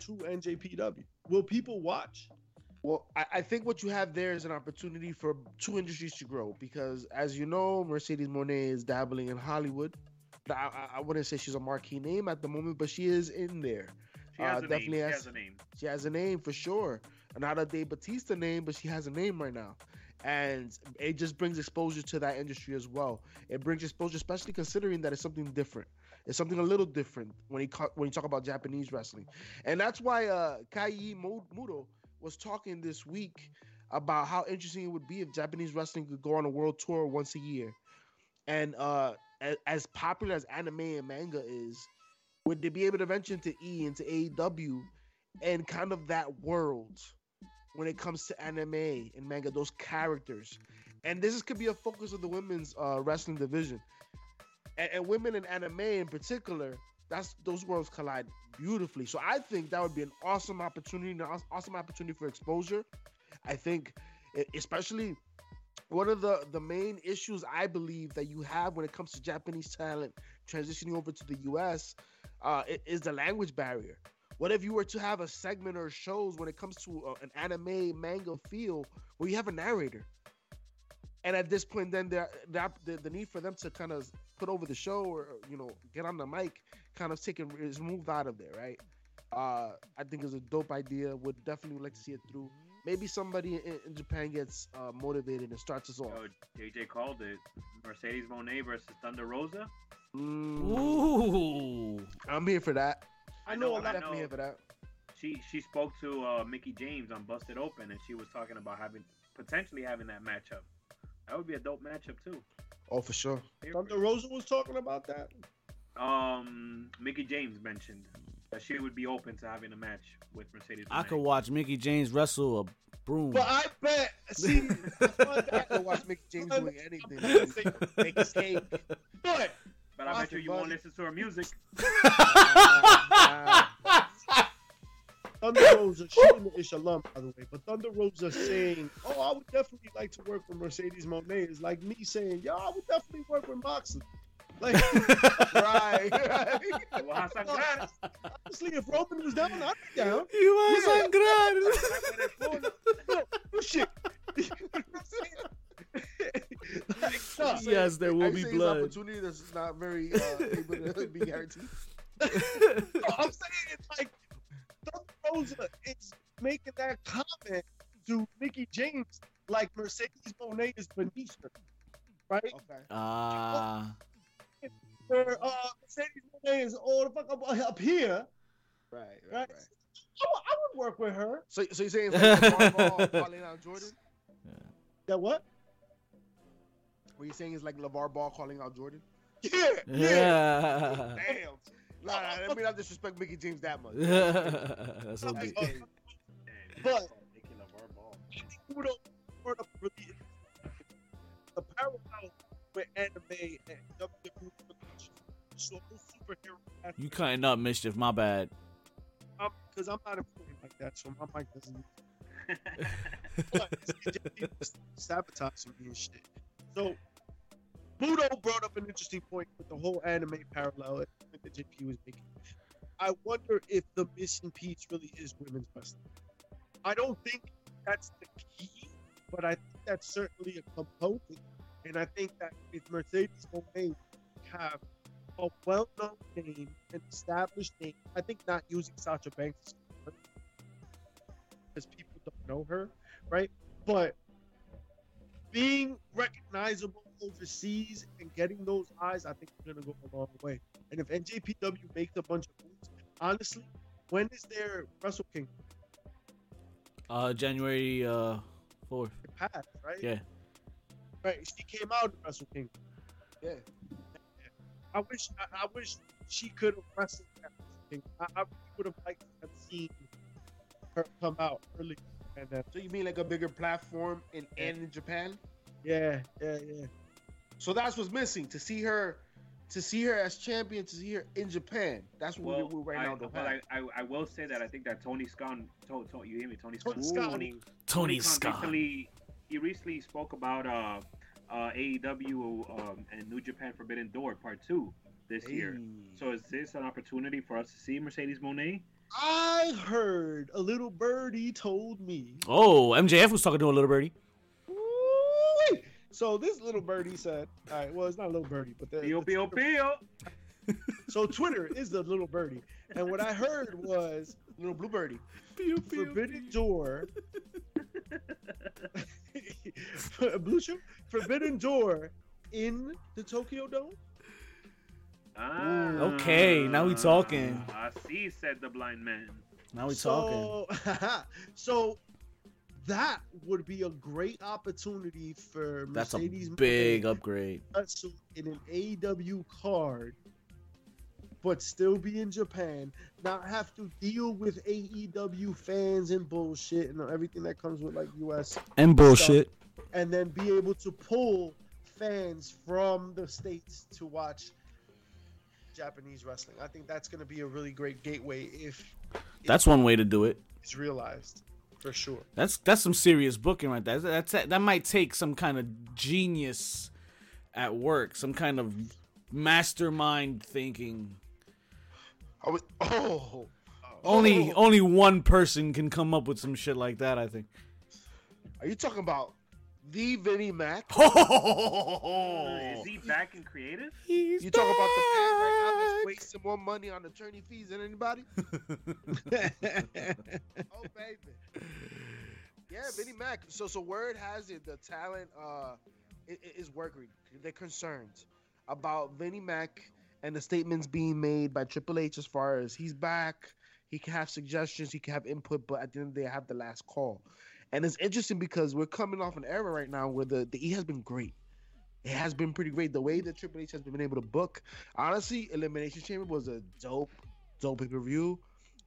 to NJPW? Will people watch? Well, I, I think what you have there is an opportunity for two industries to grow because, as you know, Mercedes Moné is dabbling in Hollywood. I, I, I wouldn't say she's a marquee name at the moment, but she is in there. She has Uh, a definitely name. She has- has a name. She has a name for sure. Not a Dave Batista name, but she has a name right now. And it just brings exposure to that industry as well. It brings exposure, especially considering that it's something different. It's something a little different when you when you talk about Japanese wrestling, and that's why uh, Kai was talking this week about how interesting it would be if Japanese wrestling could go on a world tour once a year. And uh, as, as popular as anime and manga is, would they be able to venture into E into AEW and kind of that world when it comes to anime and manga, those characters. And this is, could be a focus of the women's uh, wrestling division. And, and women in anime in particular, that's those worlds collide beautifully. So I think that would be an awesome opportunity, an awesome opportunity for exposure. I think, especially one of the the main issues I believe that you have when it comes to Japanese talent transitioning over to the U.S. Uh, is the language barrier. What if you were to have a segment or shows when it comes to uh, an anime manga feel where you have a narrator? And at this point, then there, that the, the need for them to kind of put over the show or you know get on the mic kind of taken is moved out of there, right? Uh, I think is a dope idea. Would definitely like to see it through. Maybe somebody in, in Japan gets uh, motivated and starts us off. Yo, JJ called it. Mercedes Moné versus Thunder Rosa. Mm, Ooh. I'm here for that. I know a I lot. know. Definitely here for that. She she spoke to uh, Mickie James on Busted Open, and she was talking about having potentially having that matchup. That would be a dope matchup too. Oh, for sure. Here Thunder Rosa was talking about that. Um, Mickie James mentioned that she would be open to having a match with Mercedes. I Moné. could watch Mickie James wrestle a broom. But I bet. See, I could watch Mickie James doing anything. Make a cake. but but I bet you you won't listen to her music. Thunder Rosa, she's an Ish alum, by the way. But Thunder Rosa saying, "Oh, I would definitely like to work with Mercedes Moné," is like me saying, "Yo, I would definitely work with Moxley." Like, right. Well, Hassan Grant, honestly, if Roman was down, I'd be down. You was No, no shit. like, no, Yes, there will you be saying it's an blood. opportunity that's not very uh, able to be guaranteed. no, I'm saying it's like Thunder Rosa is making that comment to Mickie James like Mercedes Moné is beneath her, right? Okay. Ah. Where uh, Mercedes Moné is all the fuck up, up here, Right. right? Right. right. I, would- I would work with her. So, so you're saying it's like LaVar Ball calling out Jordan? Yeah. That what? What you saying is like LaVar Ball calling out Jordan? Yeah, yeah. Yeah. Damn. Nah, nah, let me not disrespect Mickie James that much. That's so That's deep. But- Nicky Lamar Ball. Who don't sort of really the parallel with anime and WWE so superhero You cutting up mischief, my bad. Um, because I'm not a important like that, so my mic doesn't. But it's just sabotaging me and shit. So, Budo brought up an interesting point with the whole anime parallel that JP was making. I wonder if the missing piece really is women's wrestling. I don't think that's the key, but I think that's certainly a component. And I think that if Mercedes Moné have a well-known name, an established name, I think not using Sasha Banks because people don't know her, right? But being recognizable overseas and getting those eyes, I think is gonna go a long way. And if NJPW makes a bunch of moves, honestly, when is their Wrestle King Uh, January uh fourth. pass, right? Yeah. Right. She came out in Wrestle King. Yeah. I wish I, I wish she could have wrestled at Wrestle King. I, I would have liked to have seen her come out early. And then, So you mean like a bigger platform in and in Japan? yeah, yeah, yeah. So that's what's missing to see her, to see her as champion, to see her in Japan. That's what Well, we, we right I, now don't but. I, I, I will say that I think that Tony Scott, to, to, you hear me, Tony Scott. Tony Scott. Tony, Tony Khan Scott. Recently, he recently spoke about uh, uh, AEW um, and New Japan Forbidden Door Part Two, this year. So is this an opportunity for us to see Mercedes Moné? I heard a little birdie told me. Oh, MJF was talking to a little birdie. Ooh-wee. So this little birdie said, "All right, well, it's not a little birdie, but the, Pio, the pio, pio. so Twitter is the little birdie, and what I heard was Little blue birdie. Forbidden Door, Blue Shoe, Forbidden Door in the Tokyo Dome. Ah, Okay, now we talking. I see, said the blind man. Now we talking. so, so that would be a great opportunity for That's a big Moné upgrade. to in an AW card, but still be in Japan, not have to deal with AEW fans and bullshit and everything that comes with like US, And bullshit. and then be able to pull fans from the states to watch Japanese wrestling. I think that's going to be a really great gateway if That's one way to do it. it's realized for sure. That's that's some serious booking right there. That's that might take some kind of genius at work, some kind of mastermind thinking. I was, oh, oh, Only Oh. only one person can come up with some shit like that. I think. are you talking about the Vinnie Mac? Is he back in creative? He's You talk about the man right now back. that's wasting more money on attorney fees than anybody? Oh baby. Yeah, Vinnie Mac. So so word has it the talent uh i- i- is working. They're concerned about Vinnie Mac and the statements being made by Triple H as far as he's back. He can have suggestions, he can have input, but at the end of the day, I have the last call. And it's interesting because we're coming off an era right now where the, the E has been great. It has been pretty great. The way that Triple H has been able to book, honestly, Elimination Chamber was a dope, dope pay per view.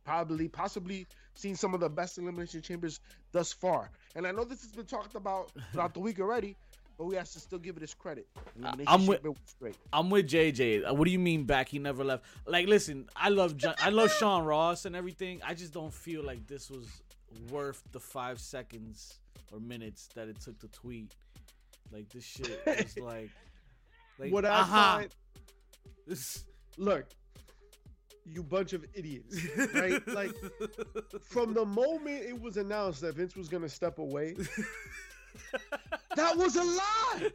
Probably, possibly seen some of the best Elimination Chambers thus far. And I know this has been talked about throughout the week already, but we have to still give it its credit. I'm with-. I'm with JJ. Uh, What do you mean back? He never left. Like, listen, I love John, I love Sean Ross and everything. I just don't feel like this was worth the five seconds or minutes that it took to tweet. Like this shit was like, like what I uh-huh. find, This- look, you bunch of idiots, right? like from the moment it was announced that Vince was gonna step away, that was a lie.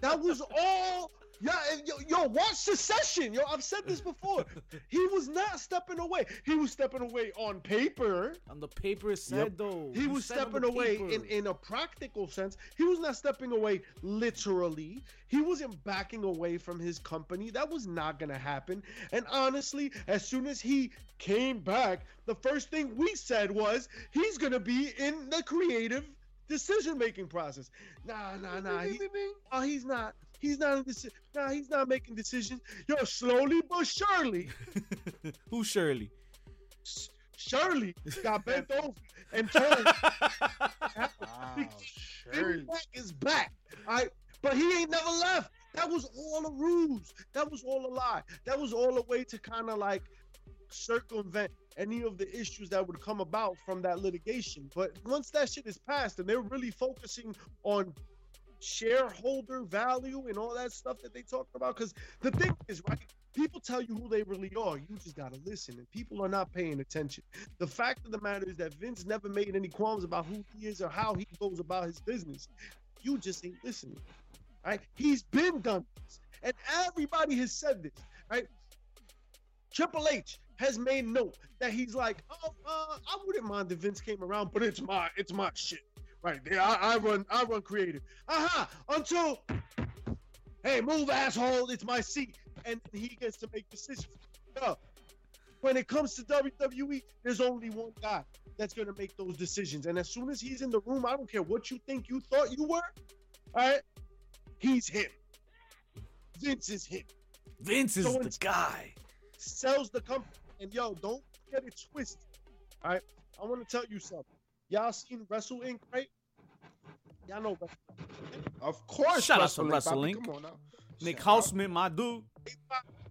That was all. Yeah, yo, yo, watch Succession. Yo, I've said this before. He was not stepping away. He was stepping away on paper. on the paper it said though. He It was stepping away paper. in, in a practical sense. He was not stepping away literally. He wasn't backing away from his company. That was not going to happen. And honestly, as soon as he came back, the first thing we said was he's going to be in the creative decision making process. Nah, nah, nah. He, oh, he's not. He's not in this. Nah, he's not making decisions. Yo, slowly but surely, Who Shirley? Shirley got bent over and turned. Wow, Vinny Shirley. Mac is back. All right. But he ain't never left. That was all a ruse. That was all a lie. That was all a way to kind of like circumvent any of the issues that would come about from that litigation. But once that shit is passed and they're really focusing on shareholder value and all that stuff that they talk about, because the thing is, right? People tell you who they really are. You just gotta listen, and people are not paying attention. The fact of the matter is that Vince never made any qualms about who he is or how he goes about his business. You just ain't listening, right? He's been done this, and everybody has said this, right? Triple H has made note that he's like, oh, uh, I wouldn't mind if Vince came around, but it's my, it's my shit, right? Yeah, I, I run, I run creative. Uh-huh. Until, hey, move, asshole, it's my seat, and he gets to make decisions. No. When it comes to WWE, there's only one guy that's gonna make those decisions, and as soon as he's in the room, I don't care what you think you thought you were, all right? He's him. Vince is him Vince is So the guy. sells the company. And yo, don't get it twisted. All right, I want to tell you something. Y'all seen Wrestle Inc. right? Y'all know Wrestle Inc. Of course, Shout out to Wrestle Inc. Come on now. Nick Shout out. Hausman, my dude.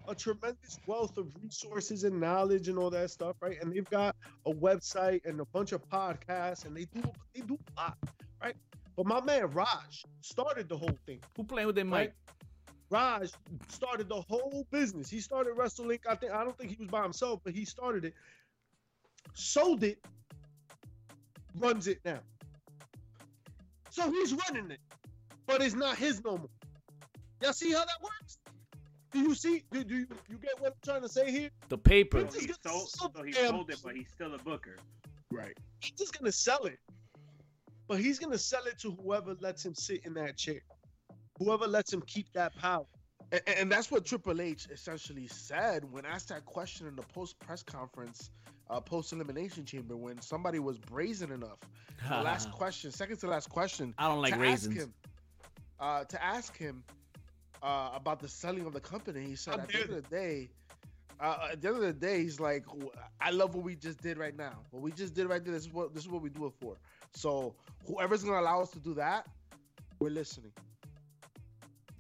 A tremendous wealth of resources and knowledge and all that stuff, right? And they've got a website and a bunch of podcasts, and they do they do a lot, right? But my man Raj started the whole thing. Who playing with their mic? Right. Raj started the whole business. He started WrestleLink. I think I don't think he was by himself, but he started it, sold it, runs it now. So he's running it, but it's not his no more. Y'all see how that works? Do you see? Do, do you, you get what I'm trying to say here? The paper. Vince He sold, so he sold it, but he's still a booker. Right. He's just gonna sell it, but he's gonna sell it to whoever lets him sit in that chair, whoever lets him keep that power. And, and that's what Triple H essentially said when asked that question in the post press conference, uh, post elimination chamber, when somebody was brazen enough. The last question, second to last question, I don't like to raisins. ask him, uh, to ask him uh, about the selling of the company. He said, How at the end of the day, uh, at the end of the day, he's like, I love what we just did right now. What we just did right there, this is what this is what we do it for. So whoever's gonna allow us to do that, we're listening.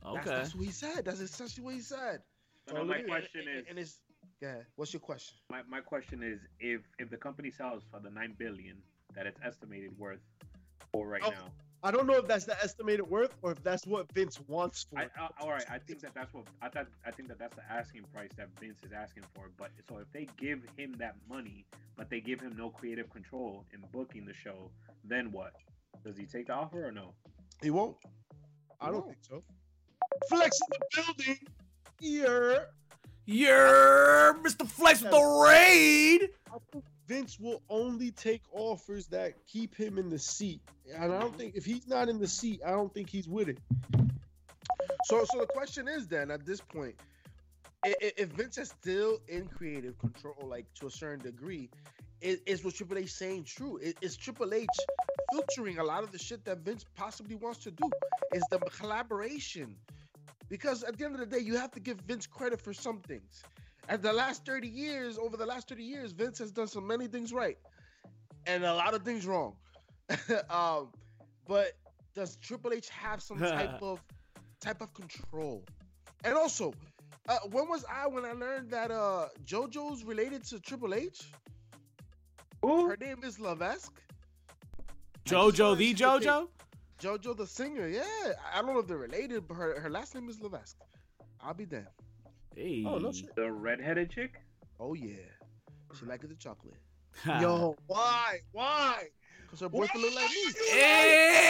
Okay. that's what he said. That's essentially what he said. So now my question and, is, and it's yeah. What's your question? my, my question is, if if the company sells for the nine billion that it's estimated worth for right Oh, now, I don't know if that's the estimated worth or if that's what Vince wants for. I, all right, I think that that's what I thought. I think that that's the asking price that Vince is asking for. But so if they give him that money, but they give him no creative control in booking the show, then what? Does he take the offer or no? He won't. I don't think so. Flex in the building. Yeah. You're Mr. Flex with the raid. Vince will only take offers that keep him in the seat. And I don't think if he's not in the seat, I don't think he's with it. So, so the question is then at this point, if Vince is still in creative control, like to a certain degree, is, is what Triple H saying true? Is, is Triple H filtering a lot of the shit that Vince possibly wants to do? Is the collaboration? Because at the end of the day, you have to give Vince credit for some things. At the last 30 years, over the last 30 years, Vince has done so many things right and a lot of things wrong. um, but does Triple H have some type of type of control? And also, uh, when was I when I learned that uh JoJo's related to Triple H? Her name is Levesque. Jojo the Jojo. JoJo the singer. Yeah, I I don't know if they're related, but her, her last name is Levesque. I'll be damned. Hey. Oh no shit. The redheaded chick? Oh yeah, she likes the chocolate. Yo, why? Why? Cause her boyfriend look like me.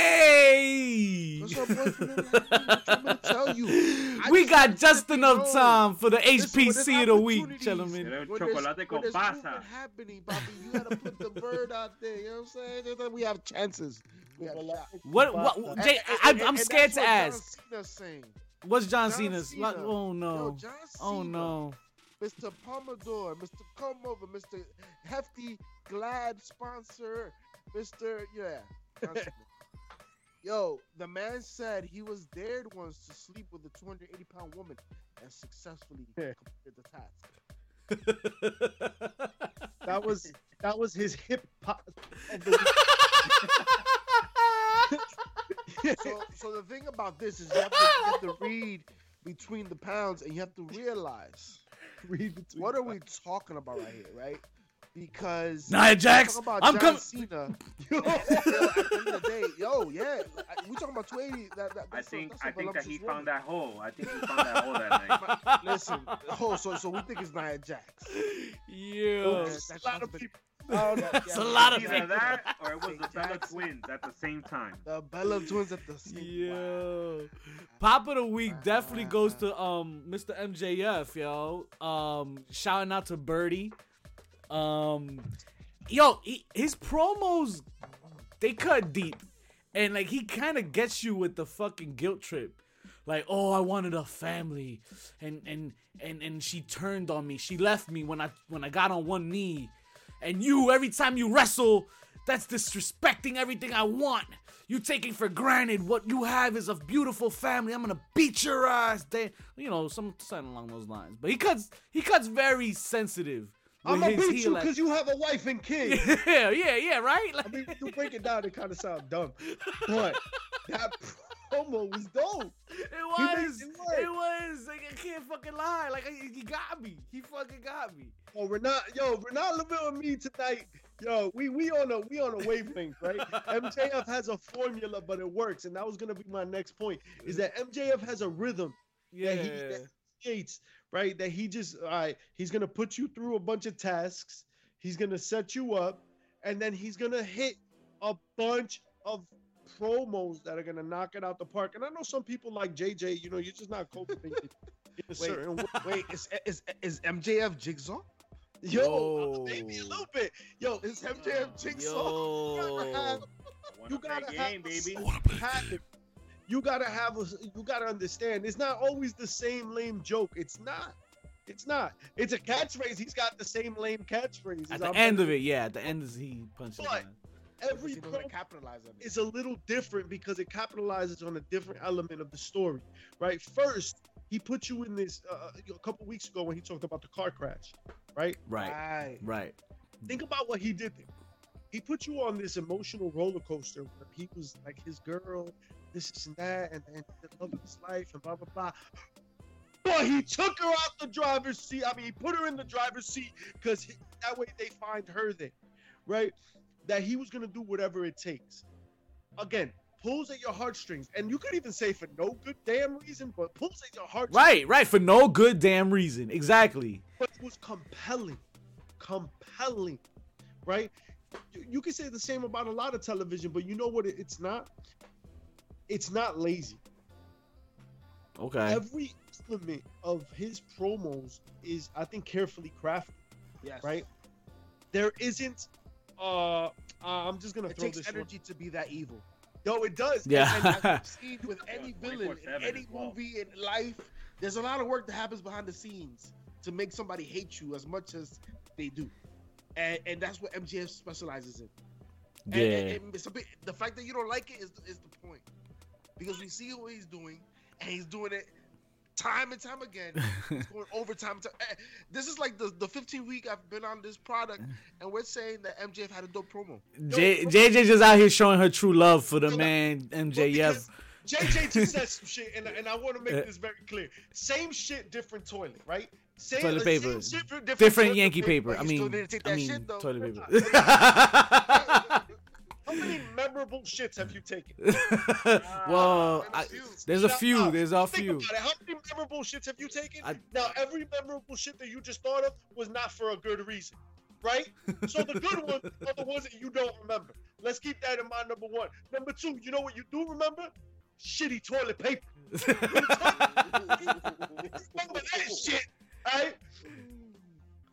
Hey. Cause her boyfriend look like me. What you want me to tell you? I we just got just enough know. time for the Listen, HPC of the week, gentlemen. Era chocolate con pasa. happening, Bobby, you gotta put the bird out there. You know what I'm saying? Just We have chances. We have shots. What? What? Jay, and- I, and- I'm scared to ask. John What's John John Cena's? Cena. What- Oh Yo, no. John Oh no. Mr. Pomodoro, Mr. Come Over, Mr. Hefty Glad Sponsor, Mr. Yeah. Yo, the man said he was dared once to sleep with a 280 pound woman and successfully Yeah. completed the task. That was that was his hip hop of the week. so, so the thing about this is you have, to, you have to read between the pounds and you have to realize Read between what are we talking about right here, right? Because Nia Jax, talking about I'm John coming. Cena. lines. yo, at the end of the day, yo, yeah, I- we talking about 280. That, that, I that's a- think that's a I think that he voluptuous found that hole. I think he found that hole that night. Listen, oh, so so we think it's Nia Jax. Yeah. That's- that's a lot of the- people. Oh, no. That's a lot of Either that or it was the Bella twins at the same time. The Bella twins at the same. Yo. Pop of the week definitely goes to um Mr. MJF, yo. Um shouting out to Birdie. Um yo, he, his promos they cut deep. And like he kind of gets you with the fucking guilt trip. Like, "Oh, I wanted a family." And and and and she turned on me. She left me when I when I got on one knee. And you every time you wrestle, that's disrespecting everything I want. You taking for granted what you have is a beautiful family. I'm gonna beat your ass. They, you know, some something along those lines. But he cuts, he cuts very sensitive. I'm gonna beat you because you have a wife and kids. yeah, yeah, yeah, right. Like, I mean, you break it down, it kind of sounds dumb, but that promo was dope. it was, it it was. Like, I can't fucking lie. Like he got me. He fucking got me. Oh, Renat, yo, Renat Laville and me tonight. Yo, we we on a we on a wavelength, right? MJF has a formula, but it works, and that was gonna be my next point. Is that MJF has a rhythm Yeah. he- that- Gates, right? That he just all right, he's gonna put you through a bunch of tasks, he's gonna set you up, and then he's gonna hit a bunch of promos that are gonna knock it out the park. And I know some people like JJ, you know, you're just not cultivated in a certain way. Wait, is, is is MJF Jigsaw? Yo, Yo. maybe a little bit. Yo, Is MJF Jigsaw? Yo. You gotta have- I wanna you play gotta game, have baby. a pattern. You gotta have a. You gotta understand. It's not always the same lame joke. It's not. It's not. It's a catchphrase. He's got the same lame catchphrase. At the end of it, yeah. At the end, is he punches. But- every He doesn't promo capitalize on it. is a little different because it capitalizes on a different element of the story, right? First, he put you in this uh, a couple weeks ago when he talked about the car crash, right? Right. Right. Right. Think about what he did there. He put you on this emotional roller coaster where he was like his girl, this is and that, and, and the love of his life, and blah blah blah. But he took her out the driver's seat. I mean, he put her in the driver's seat because that way they find her there, right? That he was gonna do whatever it takes. Again, pulls at your heartstrings, and you could even say for no good damn reason, but pulls at your heartstrings. Right. Right. For no good damn reason. Exactly. but it was compelling, compelling, right? You, you can say the same about a lot of television, but you know what? It, it's not. It's not lazy. Okay. Every element of his promos is, I think, carefully crafted. Yes. Right? There isn't. Uh, uh, I'm just gonna It throw takes this. energy to be that evil. No, it does. Yeah. And- and I've seen with any villain in any well. movie in life, there's a lot of work that happens behind the scenes to make somebody hate you as much as they do, and and that's what MJF specializes in. And, Yeah. and- and it's a bit, the fact that you don't like it is is the point, because we see what he's doing, and he's doing it time and time again. Going overtime. time. Eh, This is like the the 15 week I've been on this product, and we're saying that MJF had a dope promo. J- JJ just out here showing her true love for the man MJF. JJ just said some shit, and, and I want to make Uh, this very clear. Same shit, different toilet, right? Same Toilet paper. same shit, different, Different toilet Yankee paper. but I mean, I mean, shit, toilet paper. How many memorable shits have you taken? Ah, well, I, there's a few. now, There's a few. How many memorable shits have you taken? I- now, every memorable shit that you just thought of was not for a good reason, right? So the good ones are the ones that you don't remember. Let's keep that in mind. Number one. Number two. You know what you do remember? Shitty toilet paper. remember that shit, right?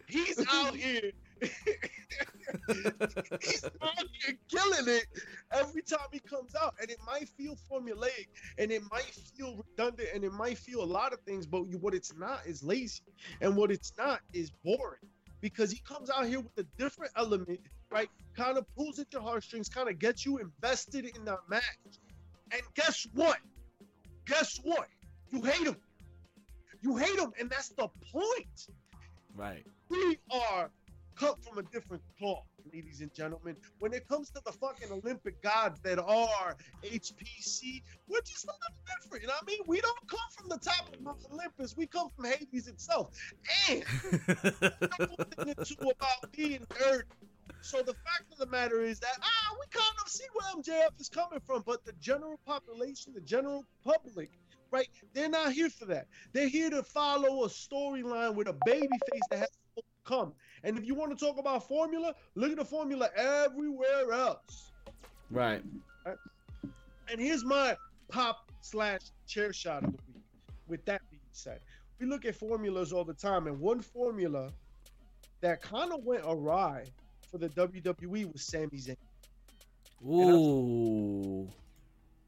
He's out here. He's out here killing it every time he comes out, and it might feel formulaic, and it might feel redundant, and it might feel a lot of things. But what it's not is lazy, and what it's not is boring, because he comes out here with a different element, right? Kind of pulls at your heartstrings, kind of gets you invested in that match. And guess what? Guess what? You hate him. You hate him, and that's the point right. we are cut from a different cloth, ladies and gentlemen. When it comes to the fucking Olympic gods that are HPC, we're just a little different. You know what I mean? We don't come from the top of Olympus. We come from Hades itself. And into about being nerd. So the fact of the matter is that ah, we kind of see where MJF is coming from, but the general population, the general public, right? They're not here for that. They're here to follow a storyline with a baby face that has come. And if you want to talk about formula, look at the formula everywhere else. right. And here's my pop slash chair shot of the week. With that being said, we look at formulas all the time, and one formula that kind of went awry for the WWE was Sami Zayn, Ooh.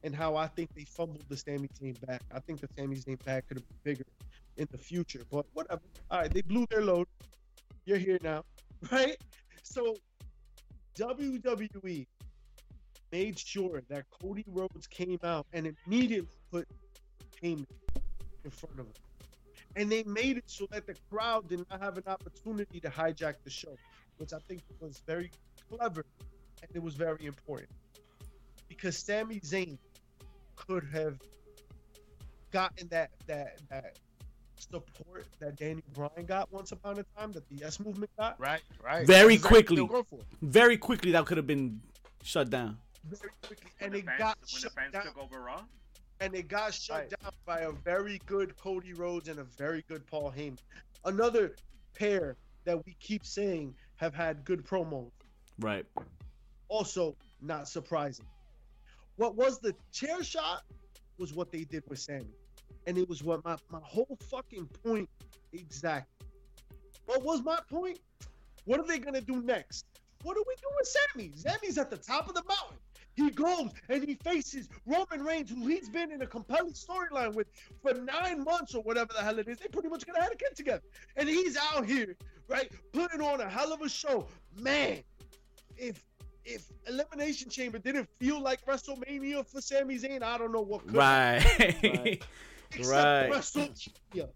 and how I think they fumbled the Sami Zayn back. I think the Sami Zayn back could have been bigger in the future, but whatever. All right, they blew their load. You're here now, right? So WWE made sure that Cody Rhodes came out and immediately put Heyman in front of him. And they made it so that the crowd did not have an opportunity to hijack the show, which I think was very clever and it was very important. Because Sami Zayn could have gotten that that that support that Daniel Bryan got once upon a time, that the S movement got Right, right. Very exactly quickly. what they're going for. Very quickly, that could have been shut down. very quickly, and the it fans, got when the shut fans down. took over Raw. and it got shut Right. down by a very good Cody Rhodes and a very good Paul Heyman. Another pair that we keep saying have had good promos. Right. Also, not surprising. What was the chair shot was what they did with Sami. And it was what my, my whole fucking point exactly. What was my point? What are they gonna do next? What are we doing with Sami? Sami's at the top of the mountain. He goes and he faces Roman Reigns, who he's been in a compelling storyline with for nine months or whatever the hell it is. They pretty much gonna have a kid together. And he's out here, right, putting on a hell of a show. Man, if if Elimination Chamber didn't feel like WrestleMania for Sami Zayn, I don't know what could. Right. Except right. WrestleMania.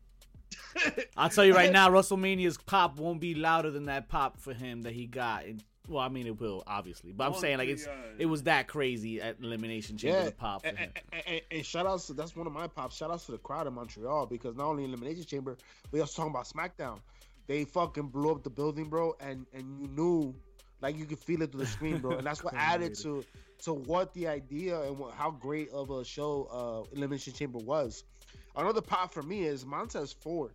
I'll tell you right now, WrestleMania's pop won't be louder than that pop for him that he got. And, well, I mean, it will obviously, but I'm saying like it's it was that crazy at Elimination Chamber Yeah, the pop for and, him. and, and, and shout outs to that's one of my pops. Shout outs to the crowd in Montreal because not only Elimination Chamber, we also talking about SmackDown. They fucking blew up the building, bro, and and you knew, like you could feel it through the screen, bro, and that's what added to to what the idea and what, how great of a show uh, Elimination Chamber was. Another pop for me is Montez Ford.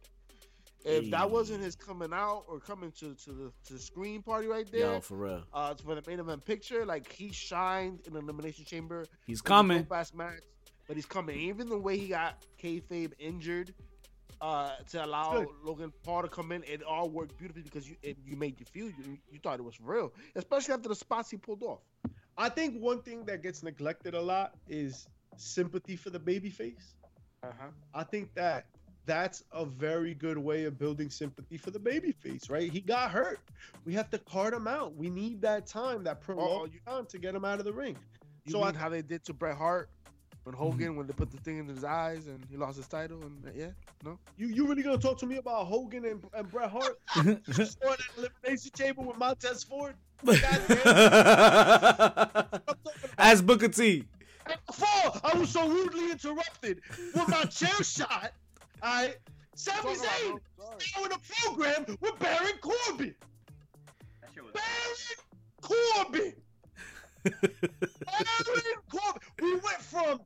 If that wasn't his coming out or coming to to the to the screen party right there, Yo, for real, uh, for the main event picture, like he shined in the Elimination Chamber. he's It was a coming. dope-ass match, but he's coming. Even the way he got kayfabe injured uh, to allow Logan Paul to come in, it all worked beautifully because you it, you made you feel you, you thought it was real, especially after the spots he pulled off. I think one thing that gets neglected a lot is sympathy for the babyface. Uh-huh. I think that that's a very good way of building sympathy for the babyface, right? He got hurt. We have to cart him out. We need that time, that prolonged you- time to get him out of the ring. You So mean I- Mm-hmm. how they did to Bret Hart when Hogan when they put the thing in his eyes and he lost his title and yeah, no. You you really gonna talk to me about Hogan and, and Bret Hart? You saw that elimination chamber with Montez Ford? As Booker T. Before I was so rudely interrupted with my chair shot, I Sami Talk about, Zayn bro. Now in a program with Baron Corbin. That shit. Baron Corbin. Baron Corbin. We went from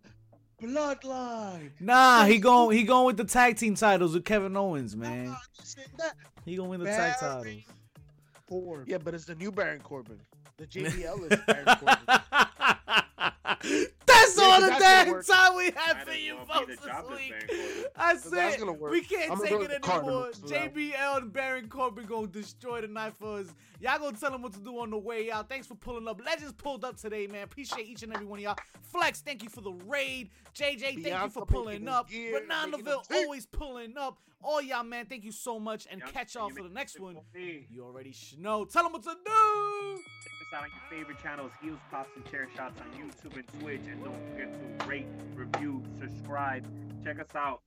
Bloodline. Nah, he going he going with the tag team titles with Kevin Owens, man. This and that. He going with the tag titles. Corbin. Yeah, but it's the new Baron Corbin, the JBL is Baron Corbin. That's Yeah, all 'cause the damn time we have Might for you well folks be the this week. Baron Corbin. That's That's it. gonna. We can't I'm take it anymore. Cardinals for. JBL and Baron Corbin gonna destroy the night for us. Y'all gonna tell them what to do on the way out. Thanks for pulling up. Legends pulled up today, man. Appreciate each and every one of y'all. Flex, thank you for the raid. JJ, thank you for pulling up. his Renan making Laville always pulling up. All y'all, man, thank you so much. And Young- catch you y'all for the next one. You already should know. Tell them what to do. Out on your favorite channels, Heels, Pops, and Chair Shots on YouTube and Twitch. And don't forget to rate, review, subscribe. Check us out.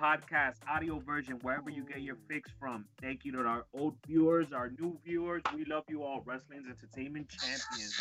Podcast, audio version, wherever you get your fix from. Thank you to our old viewers, our new viewers. We love you all. Wrestling's Entertainment Champions.